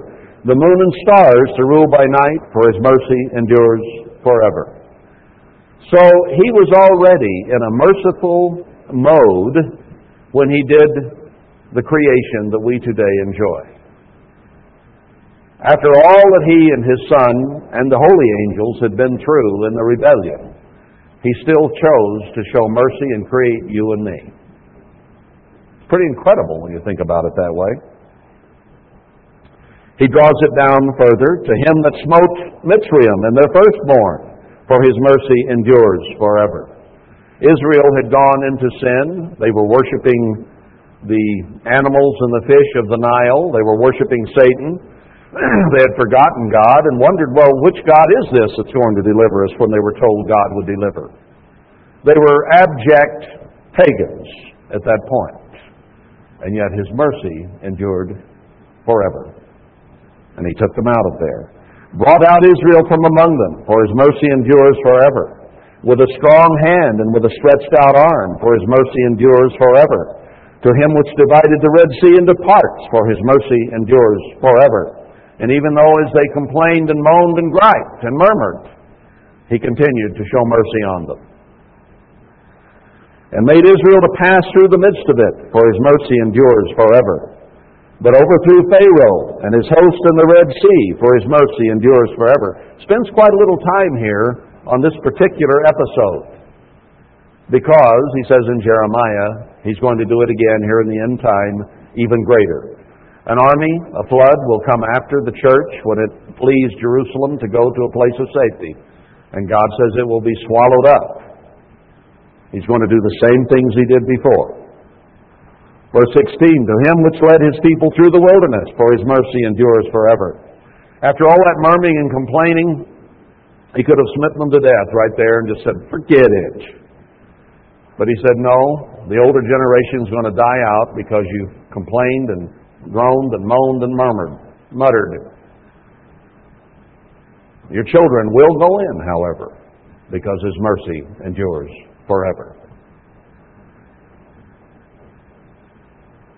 The moon and stars to rule by night, for his mercy endures forever. So he was already in a merciful mode when he did the creation that we today enjoy. After all that he and his son and the holy angels had been through in the rebellion, he still chose to show mercy and create you and me. It's pretty incredible when you think about it that way. He draws it down further to him that smote Mitzrayim and their firstborn for his mercy endures forever. Israel had gone into sin. They were worshiping the animals and the fish of the Nile. They were worshiping Satan. (clears throat) they had forgotten God and wondered, well, which God is this that's going to deliver us when they were told God would deliver? They were abject pagans at that point. And yet his mercy endured forever. And he took them out of there. Brought out Israel from among them, for his mercy endures forever with a strong hand and with a stretched out arm, for his mercy endures forever. To him which divided the Red Sea into parts, for his mercy endures forever. And even though as they complained and moaned and griped and murmured, he continued to show mercy on them. And made Israel to pass through the midst of it, for his mercy endures forever. But overthrew Pharaoh and his host in the Red Sea, for his mercy endures forever. Spends quite a little time here on this particular episode. Because, he says in Jeremiah, he's going to do it again here in the end time, even greater. An army, a flood, will come after the church when it flees Jerusalem to go to a place of safety. And God says it will be swallowed up. He's going to do the same things he did before. Verse 16, To him which led his people through the wilderness, for his mercy endures forever. After all that murmuring and complaining, he could have smitten them to death right there and just said, forget it. But he said, no, the older generation is going to die out because you complained and groaned and moaned and murmured, muttered. Your children will go in, however, because his mercy endures forever.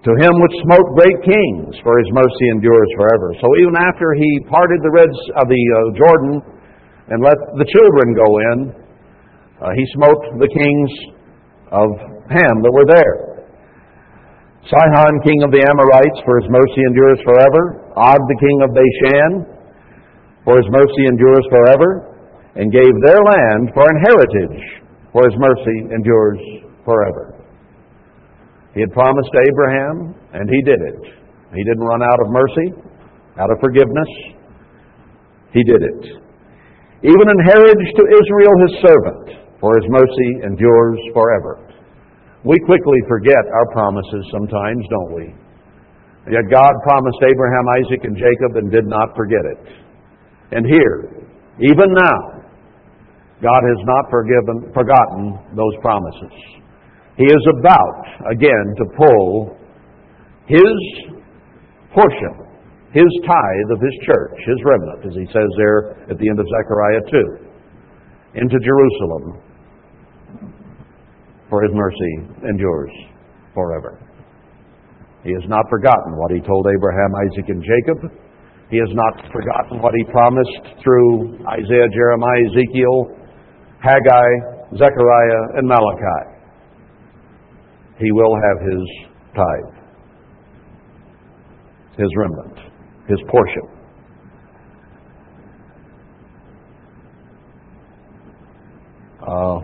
To him which smote great kings, for his mercy endures forever. So even after he parted the Red, uh, the uh, Jordan and let the children go in. Uh, he smote the kings of Ham that were there. Sihon, king of the Amorites, for his mercy endures forever. Og, the king of Bashan, for his mercy endures forever. And gave their land for an heritage, for his mercy endures forever. He had promised Abraham, and he did it. He didn't run out of mercy, out of forgiveness. He did it even an heritage to Israel his servant, for his mercy endures forever. We quickly forget our promises sometimes, don't we? Yet God promised Abraham, Isaac, and Jacob and did not forget it. And here, even now, God has not forgiven, forgotten those promises. He is about, again, to pull his portion his tithe of his church, his remnant, as he says there at the end of Zechariah 2, into Jerusalem, for his mercy endures forever. He has not forgotten what he told Abraham, Isaac, and Jacob. He has not forgotten what he promised through Isaiah, Jeremiah, Ezekiel, Haggai, Zechariah, and Malachi. He will have his tithe, his remnant his portion. Uh,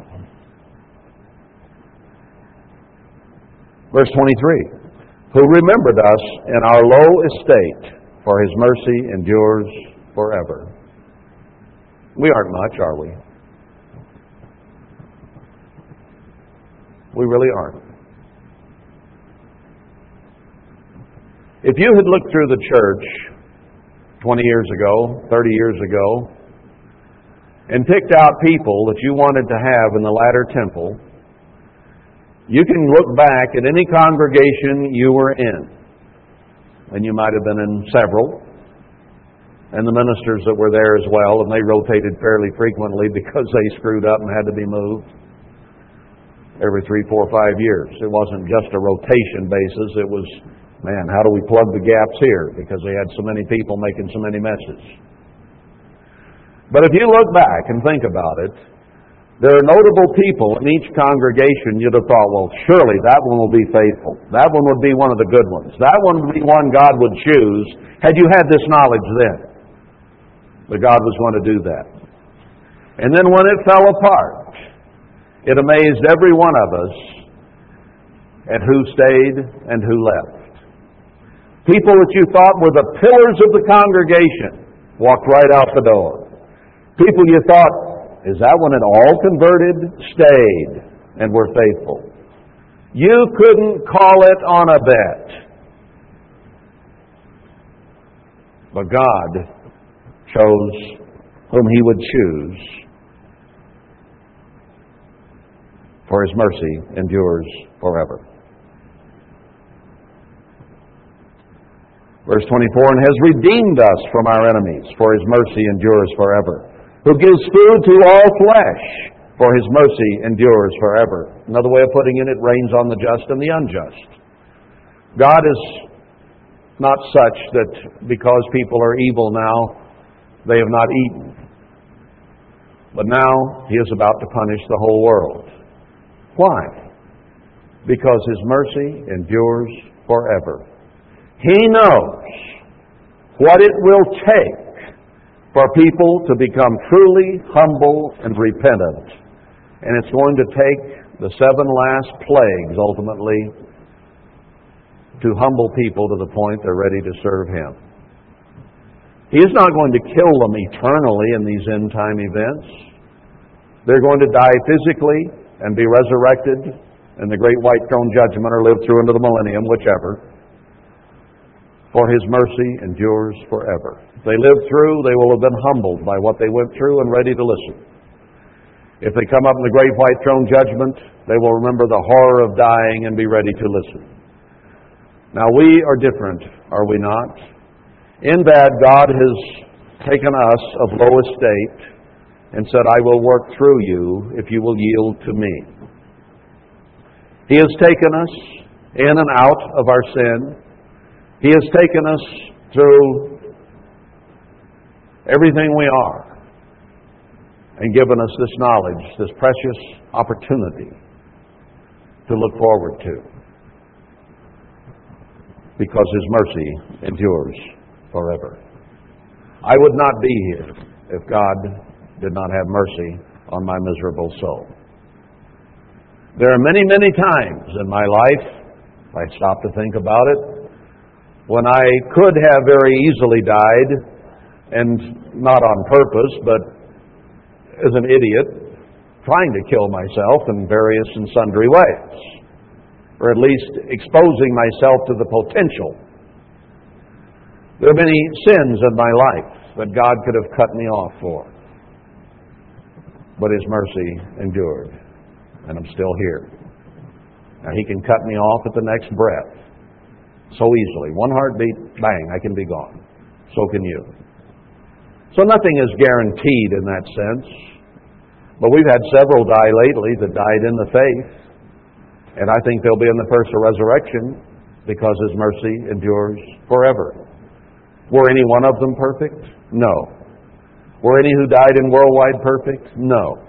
verse 23 Who remembered us in our low estate, for his mercy endures forever. We aren't much, are we? We really aren't. If you had looked through the church 20 years ago, 30 years ago, and picked out people that you wanted to have in the latter temple, you can look back at any congregation you were in, and you might have been in several, and the ministers that were there as well, and they rotated fairly frequently because they screwed up and had to be moved every three, four, five years. It wasn't just a rotation basis, it was Man, how do we plug the gaps here? Because they had so many people making so many messes. But if you look back and think about it, there are notable people in each congregation you'd have thought, well, surely that one will be faithful. That one would be one of the good ones. That one would be one God would choose had you had this knowledge then. But God was going to do that. And then when it fell apart, it amazed every one of us at who stayed and who left. People that you thought were the pillars of the congregation walked right out the door. People you thought, is that one at all converted? Stayed. and were faithful. You couldn't call it on a bet. But God chose whom He would choose, for His mercy endures forever. Verse 24, and has redeemed us from our enemies, for his mercy endures forever. Who gives food to all flesh, for his mercy endures forever. Another way of putting it, it rains on the just and the unjust. God is not such that because people are evil now, they have not eaten. But now he is about to punish the whole world. Why? Because his mercy endures forever. He knows what it will take for people to become truly humble and repentant. And it's going to take the seven last plagues ultimately to humble people to the point they're ready to serve Him. He is not going to kill them eternally in these end time events. They're going to die physically and be resurrected in the great white throne judgment or live through into the millennium, whichever for his mercy endures forever. If they live through, they will have been humbled by what they went through and ready to listen. If they come up in the great white throne judgment, they will remember the horror of dying and be ready to listen. Now, we are different, are we not? In that, God has taken us of low estate and said, I will work through you if you will yield to me. He has taken us in and out of our sin. He has taken us through everything we are and given us this knowledge, this precious opportunity to look forward to. Because His mercy endures forever. I would not be here if God did not have mercy on my miserable soul. There are many, many times in my life, if I stop to think about it, when I could have very easily died, and not on purpose, but as an idiot, trying to kill myself in various and sundry ways, or at least exposing myself to the potential. There are many sins in my life that God could have cut me off for, but His mercy endured, and I'm still here. Now, He can cut me off at the next breath so easily. One heartbeat, bang, I can be gone. So can you. So nothing is guaranteed in that sense. But we've had several die lately that died in the faith. And I think they'll be in the first resurrection because His mercy endures forever. Were any one of them perfect? No. Were any who died in worldwide perfect? No.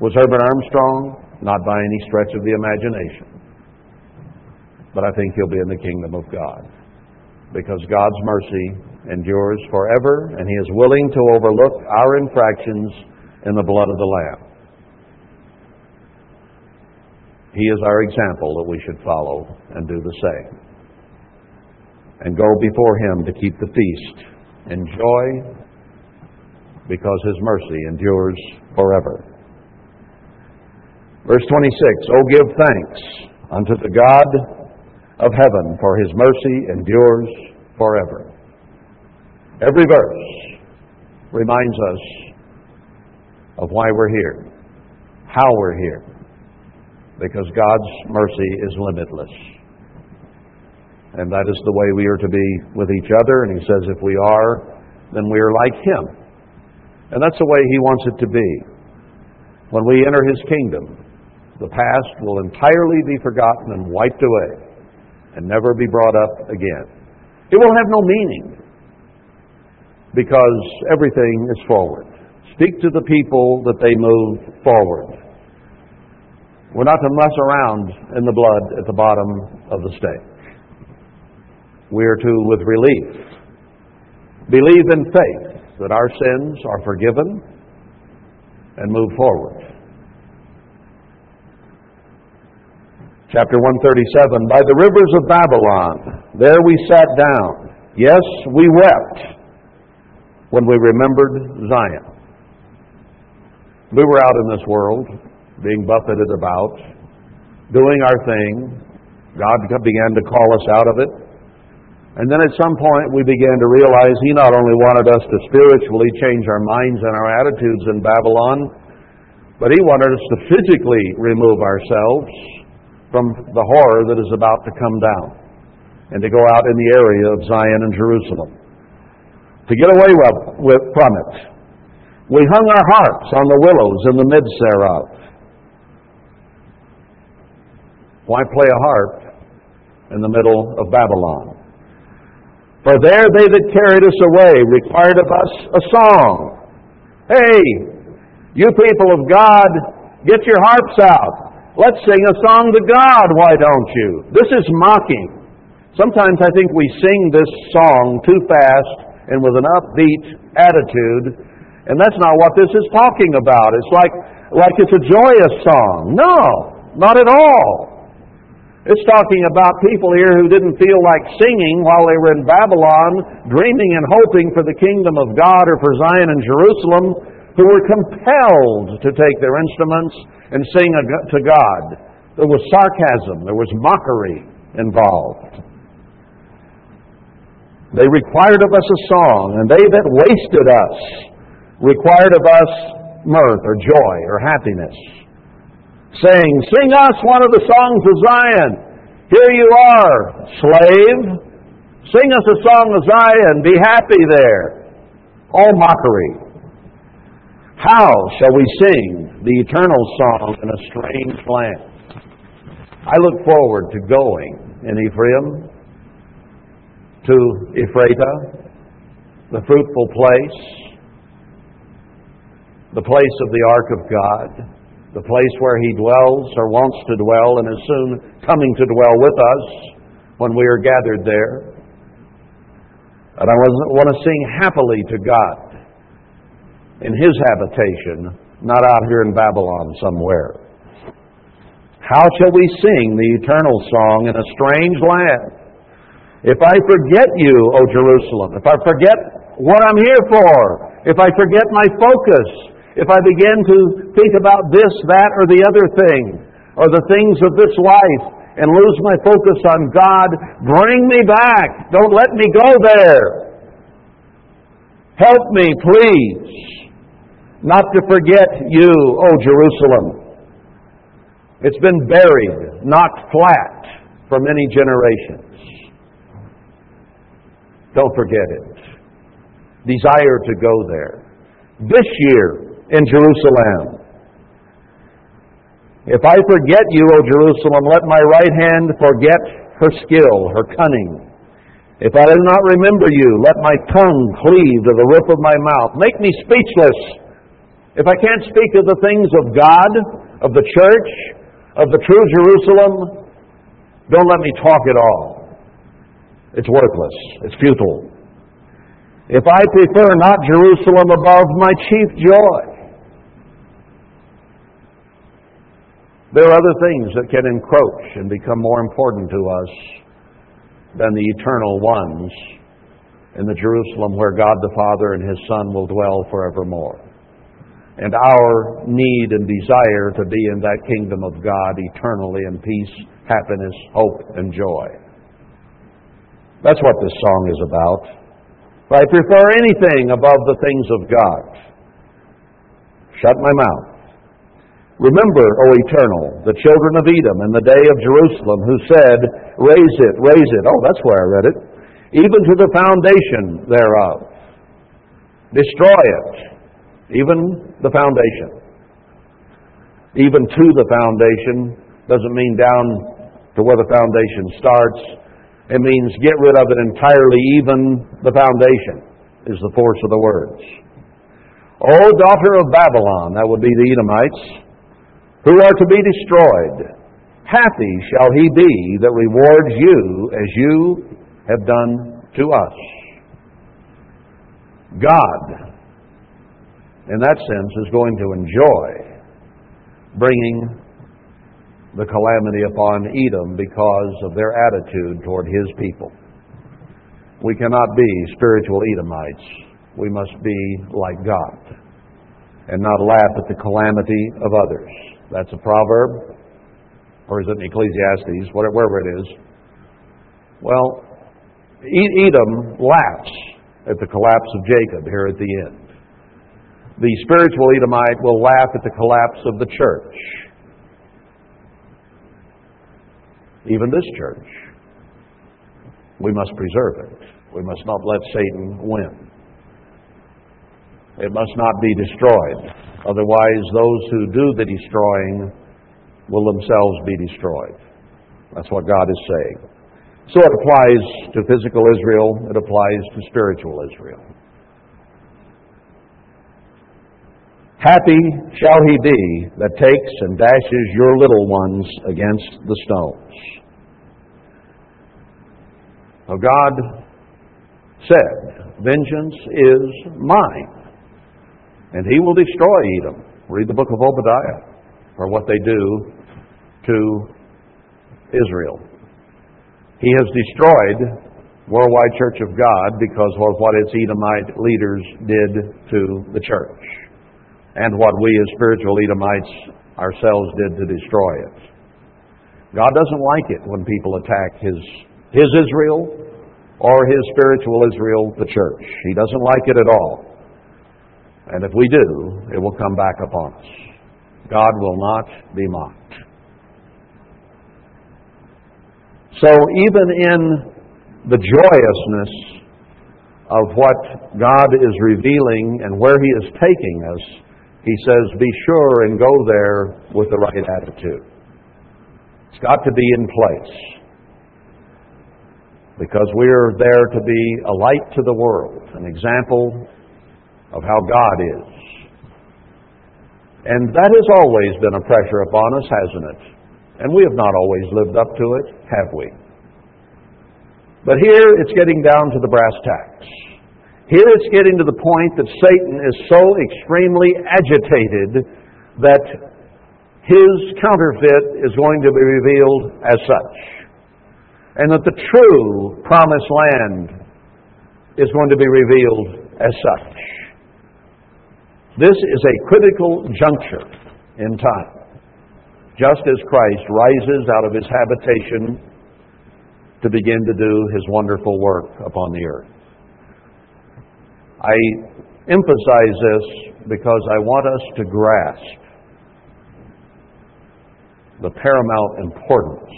Was Herbert Armstrong? Not by any stretch of the imagination but I think he'll be in the kingdom of God. Because God's mercy endures forever, and He is willing to overlook our infractions in the blood of the Lamb. He is our example that we should follow and do the same. And go before Him to keep the feast in joy, because His mercy endures forever. Verse 26 Oh, give thanks unto the God of heaven, for his mercy endures forever. Every verse reminds us of why we're here, how we're here, because God's mercy is limitless. And that is the way we are to be with each other. And he says, if we are, then we are like him. And that's the way he wants it to be. When we enter his kingdom, the past will entirely be forgotten and wiped away and never be brought up again. It will have no meaning because everything is forward. Speak to the people that they move forward. We're not to mess around in the blood at the bottom of the stake. We are to, with relief, believe in faith that our sins are forgiven and move forward. Chapter 137 By the rivers of Babylon, there we sat down. Yes, we wept when we remembered Zion. We were out in this world, being buffeted about, doing our thing. God began to call us out of it. And then at some point we began to realize He not only wanted us to spiritually change our minds and our attitudes in Babylon, but He wanted us to physically remove ourselves from the horror that is about to come down and to go out in the area of Zion and Jerusalem. To get away with, from it, we hung our harps on the willows in the midst thereof. Why play a harp in the middle of Babylon? For there they that carried us away required of us a song. Hey, you people of God, get your harps out. Let's sing a song to God, why don't you? This is mocking. Sometimes I think we sing this song too fast and with an upbeat attitude, and that's not what this is talking about. It's like, like it's a joyous song. No, not at all. It's talking about people here who didn't feel like singing while they were in Babylon, dreaming and hoping for the kingdom of God or for Zion and Jerusalem, who were compelled to take their instruments and sing to God. There was sarcasm, there was mockery involved. They required of us a song, and they that wasted us required of us mirth or joy or happiness, saying, Sing us one of the songs of Zion. Here you are, slave. Sing us a song of Zion. Be happy there. All mockery. How shall we sing the eternal song in a strange land? I look forward to going in Ephraim to Ephratah, the fruitful place, the place of the ark of God, the place where He dwells or wants to dwell and is soon coming to dwell with us when we are gathered there. And I want to sing happily to God in His habitation, not out here in Babylon somewhere. How shall we sing the eternal song in a strange land? If I forget you, O Jerusalem, if I forget what I'm here for, if I forget my focus, if I begin to think about this, that, or the other thing, or the things of this life, and lose my focus on God, bring me back. Don't let me go there. Help me, please, not to forget you, O Jerusalem. It's been buried, knocked flat for many generations. Don't forget it. Desire to go there. This year in Jerusalem. If I forget you, O Jerusalem, let my right hand forget her skill, her cunning. If I do not remember you, let my tongue cleave to the roof of my mouth. Make me speechless. If I can't speak of the things of God, of the church, of the true Jerusalem, don't let me talk at all. It's worthless. It's futile. If I prefer not Jerusalem above my chief joy, there are other things that can encroach and become more important to us than the eternal ones in the Jerusalem where God the Father and His Son will dwell forevermore. And our need and desire to be in that kingdom of God eternally in peace, happiness, hope, and joy. That's what this song is about. I prefer anything above the things of God. Shut my mouth. Remember, O eternal, the children of Edom in the day of Jerusalem who said, Raze it, raze it. Oh, that's where I read it. Even to the foundation thereof. Destroy it. Even the foundation. Even to the foundation doesn't mean down to where the foundation starts. It means get rid of it entirely, even the foundation is the force of the words. O daughter of Babylon, that would be the Edomites, who are to be destroyed, happy shall he be that rewards you as you have done to us. God, in that sense, is going to enjoy bringing the calamity upon Edom because of their attitude toward his people. We cannot be spiritual Edomites. We must be like God and not laugh at the calamity of others. That's a proverb. Or is it in Ecclesiastes? Wherever it is. Well, Edom laughs at the collapse of Jacob here at the end. The spiritual Edomite will laugh at the collapse of the church. Even this church. We must preserve it. We must not let Satan win. It must not be destroyed. Otherwise, those who do the destroying will themselves be destroyed. That's what God is saying. So it applies to physical Israel, it applies to spiritual Israel. Happy shall he be that takes and dashes your little ones against the stones. So God said, Vengeance is mine, and he will destroy Edom. Read the book of Obadiah for what they do to Israel. He has destroyed Worldwide Church of God because of what its Edomite leaders did to the church and what we as spiritual Edomites ourselves did to destroy it. God doesn't like it when people attack his, his Israel or his spiritual Israel, the church. He doesn't like it at all. And if we do, it will come back upon us. God will not be mocked. So even in the joyousness of what God is revealing and where He is taking us, He says, be sure and go there with the right attitude. It's got to be in place. Because we're there to be a light to the world, an example of how God is. And that has always been a pressure upon us, hasn't it? And we have not always lived up to it, have we? But here it's getting down to the brass tacks. Here it's getting to the point that Satan is so extremely agitated that his counterfeit is going to be revealed as such. And that the true promised land is going to be revealed as such. This is a critical juncture in time just as Christ rises out of his habitation to begin to do his wonderful work upon the earth. I emphasize this because I want us to grasp the paramount importance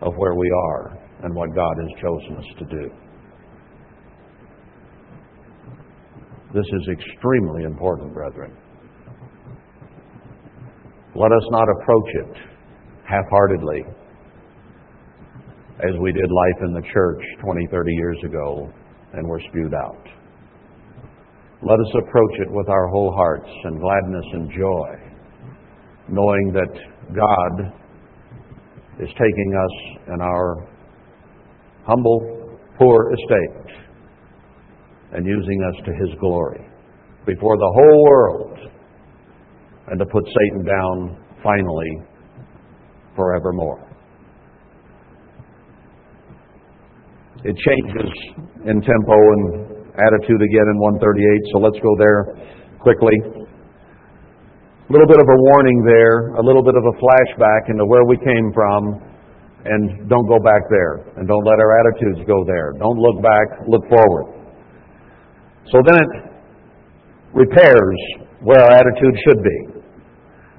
of where we are and what God has chosen us to do. This is extremely important, brethren. Let us not approach it half heartedly as we did life in the church 20, 30 years ago and were spewed out. Let us approach it with our whole hearts and gladness and joy, knowing that God is taking us in our humble, poor estate and using us to His glory before the whole world and to put Satan down finally forevermore. It changes in tempo and attitude again in 138, so let's go there quickly. A little bit of a warning there, a little bit of a flashback into where we came from, and don't go back there, and don't let our attitudes go there. Don't look back, look forward. So then it repairs where our attitude should be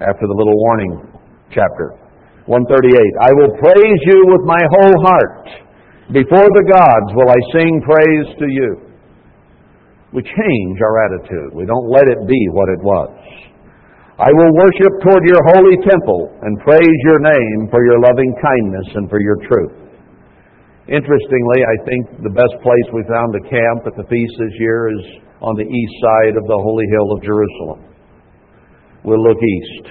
after the little warning chapter. 138. I will praise you with my whole heart. Before the gods will I sing praise to you. We change our attitude. We don't let it be what it was. I will worship toward your holy temple and praise your name for your loving kindness and for your truth. Interestingly, I think the best place we found to camp at the feast this year is on the east side of the holy hill of Jerusalem we'll look east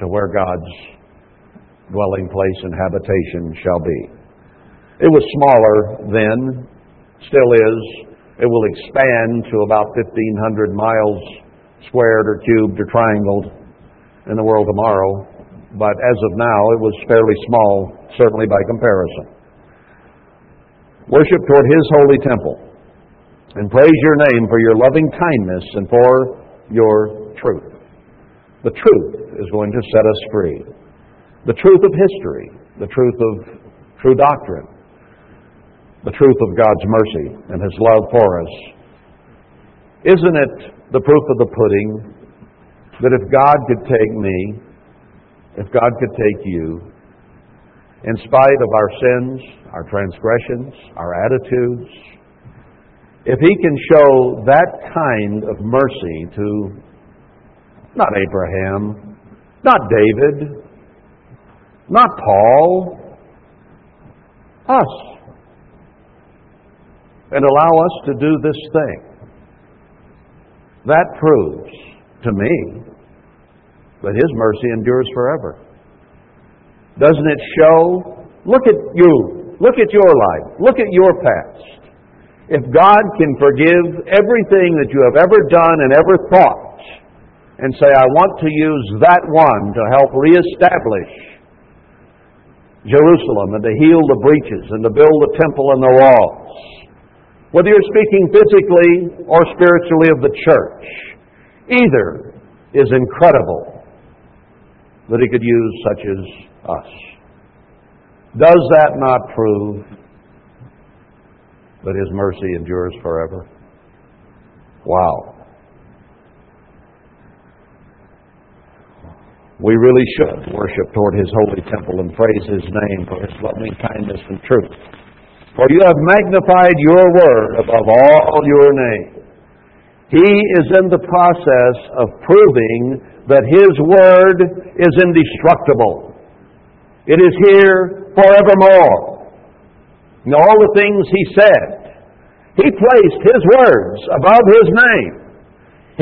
to where God's dwelling place and habitation shall be. It was smaller then, still is. It will expand to about 1,500 miles squared or cubed or triangled in the world tomorrow. But as of now, it was fairly small, certainly by comparison. Worship toward His holy temple and praise your name for your loving kindness and for your truth. The truth is going to set us free. The truth of history, the truth of true doctrine, the truth of God's mercy and His love for us. Isn't it the proof of the pudding that if God could take me, if God could take you, in spite of our sins, our transgressions, our attitudes, if He can show that kind of mercy to not Abraham, not David, not Paul, us, and allow us to do this thing, that proves to me that His mercy endures forever. Doesn't it show? Look at you. Look at your life. Look at your past. If God can forgive everything that you have ever done and ever thought, and say, I want to use that one to help reestablish Jerusalem and to heal the breaches and to build the temple and the walls, whether you're speaking physically or spiritually of the church, either is incredible that He could use such as us. Does that not prove that His mercy endures forever? Wow. We really should worship toward His holy temple and praise His name for His loving kindness and truth. For you have magnified your word above all your name. He is in the process of proving that His word is indestructible. It is here forevermore. And all the things He said, He placed His words above His name.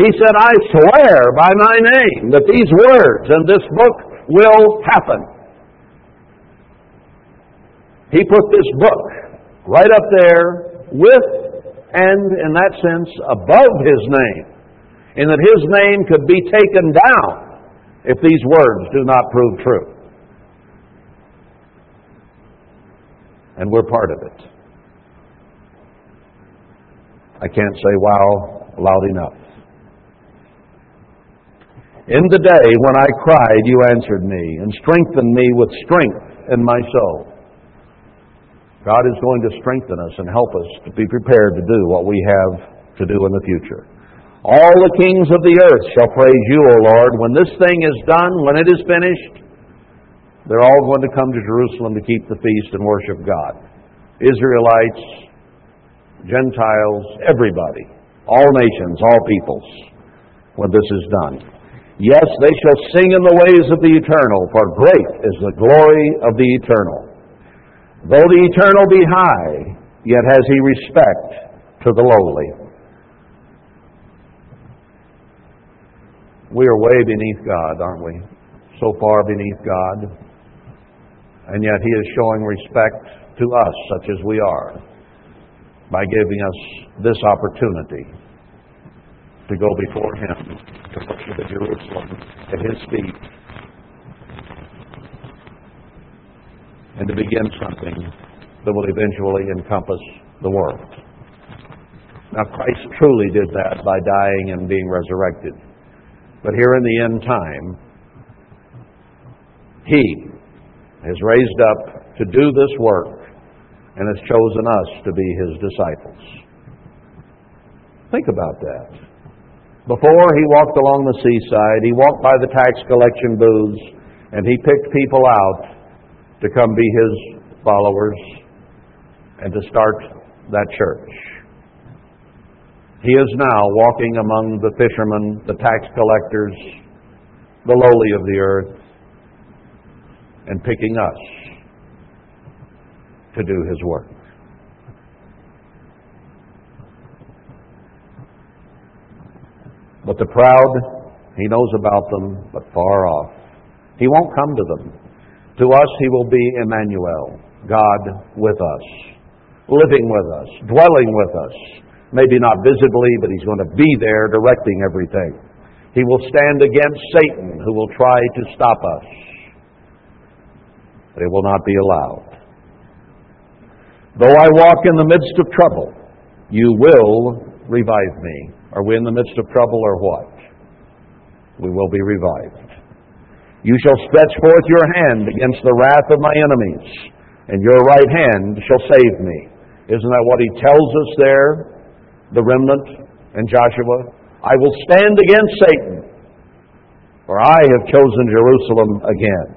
He said, I swear by my name that these words in this book will happen. He put this book right up there with and, in that sense, above His name, in that His name could be taken down if these words do not prove true. And we're part of it. I can't say wow loud enough. In the day when I cried, you answered me and strengthened me with strength in my soul. God is going to strengthen us and help us to be prepared to do what we have to do in the future. All the kings of the earth shall praise you, O Lord. When this thing is done, when it is finished, they're all going to come to Jerusalem to keep the feast and worship God. Israelites, Gentiles, everybody, all nations, all peoples, when this is done. Yes, they shall sing in the ways of the eternal, for great is the glory of the eternal. Though the eternal be high, yet has he respect to the lowly. We are way beneath God, aren't we? So far beneath God. And yet he is showing respect to us, such as we are, by giving us this opportunity to go before him, to worship at Jerusalem at his feet, and to begin something that will eventually encompass the world. Now, Christ truly did that by dying and being resurrected. But here in the end time, He has raised up to do this work and has chosen us to be His disciples. Think about that. Before he walked along the seaside, he walked by the tax collection booths, and he picked people out to come be his followers and to start that church. He is now walking among the fishermen, the tax collectors, the lowly of the earth, and picking us to do his work. But the proud, he knows about them, but far off. He won't come to them. To us, he will be Emmanuel, God with us, living with us, dwelling with us. Maybe not visibly, but he's going to be there directing everything. He will stand against Satan, who will try to stop us. But it will not be allowed. Though I walk in the midst of trouble, you will revive me. Are we in the midst of trouble or what? we will be revived. You shall stretch forth your hand against the wrath of my enemies, and your right hand shall save me. Isn't that what he tells us there, the remnant and Joshua? I will stand against Satan, for I have chosen Jerusalem again.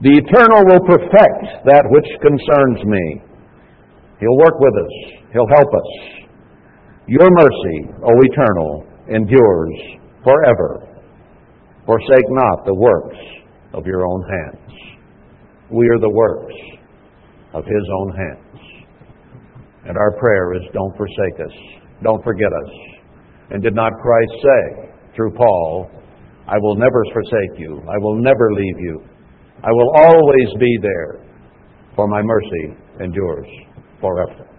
The Eternal will perfect that which concerns me. He'll work with us. He'll help us. Your mercy, O Eternal, endures forever. Forsake not the works of your own hands. We are the works of His own hands. And our prayer is don't forsake us. Don't forget us. And did not Christ say through Paul, I will never forsake you. I will never leave you. I will always be there, for my mercy endures forever.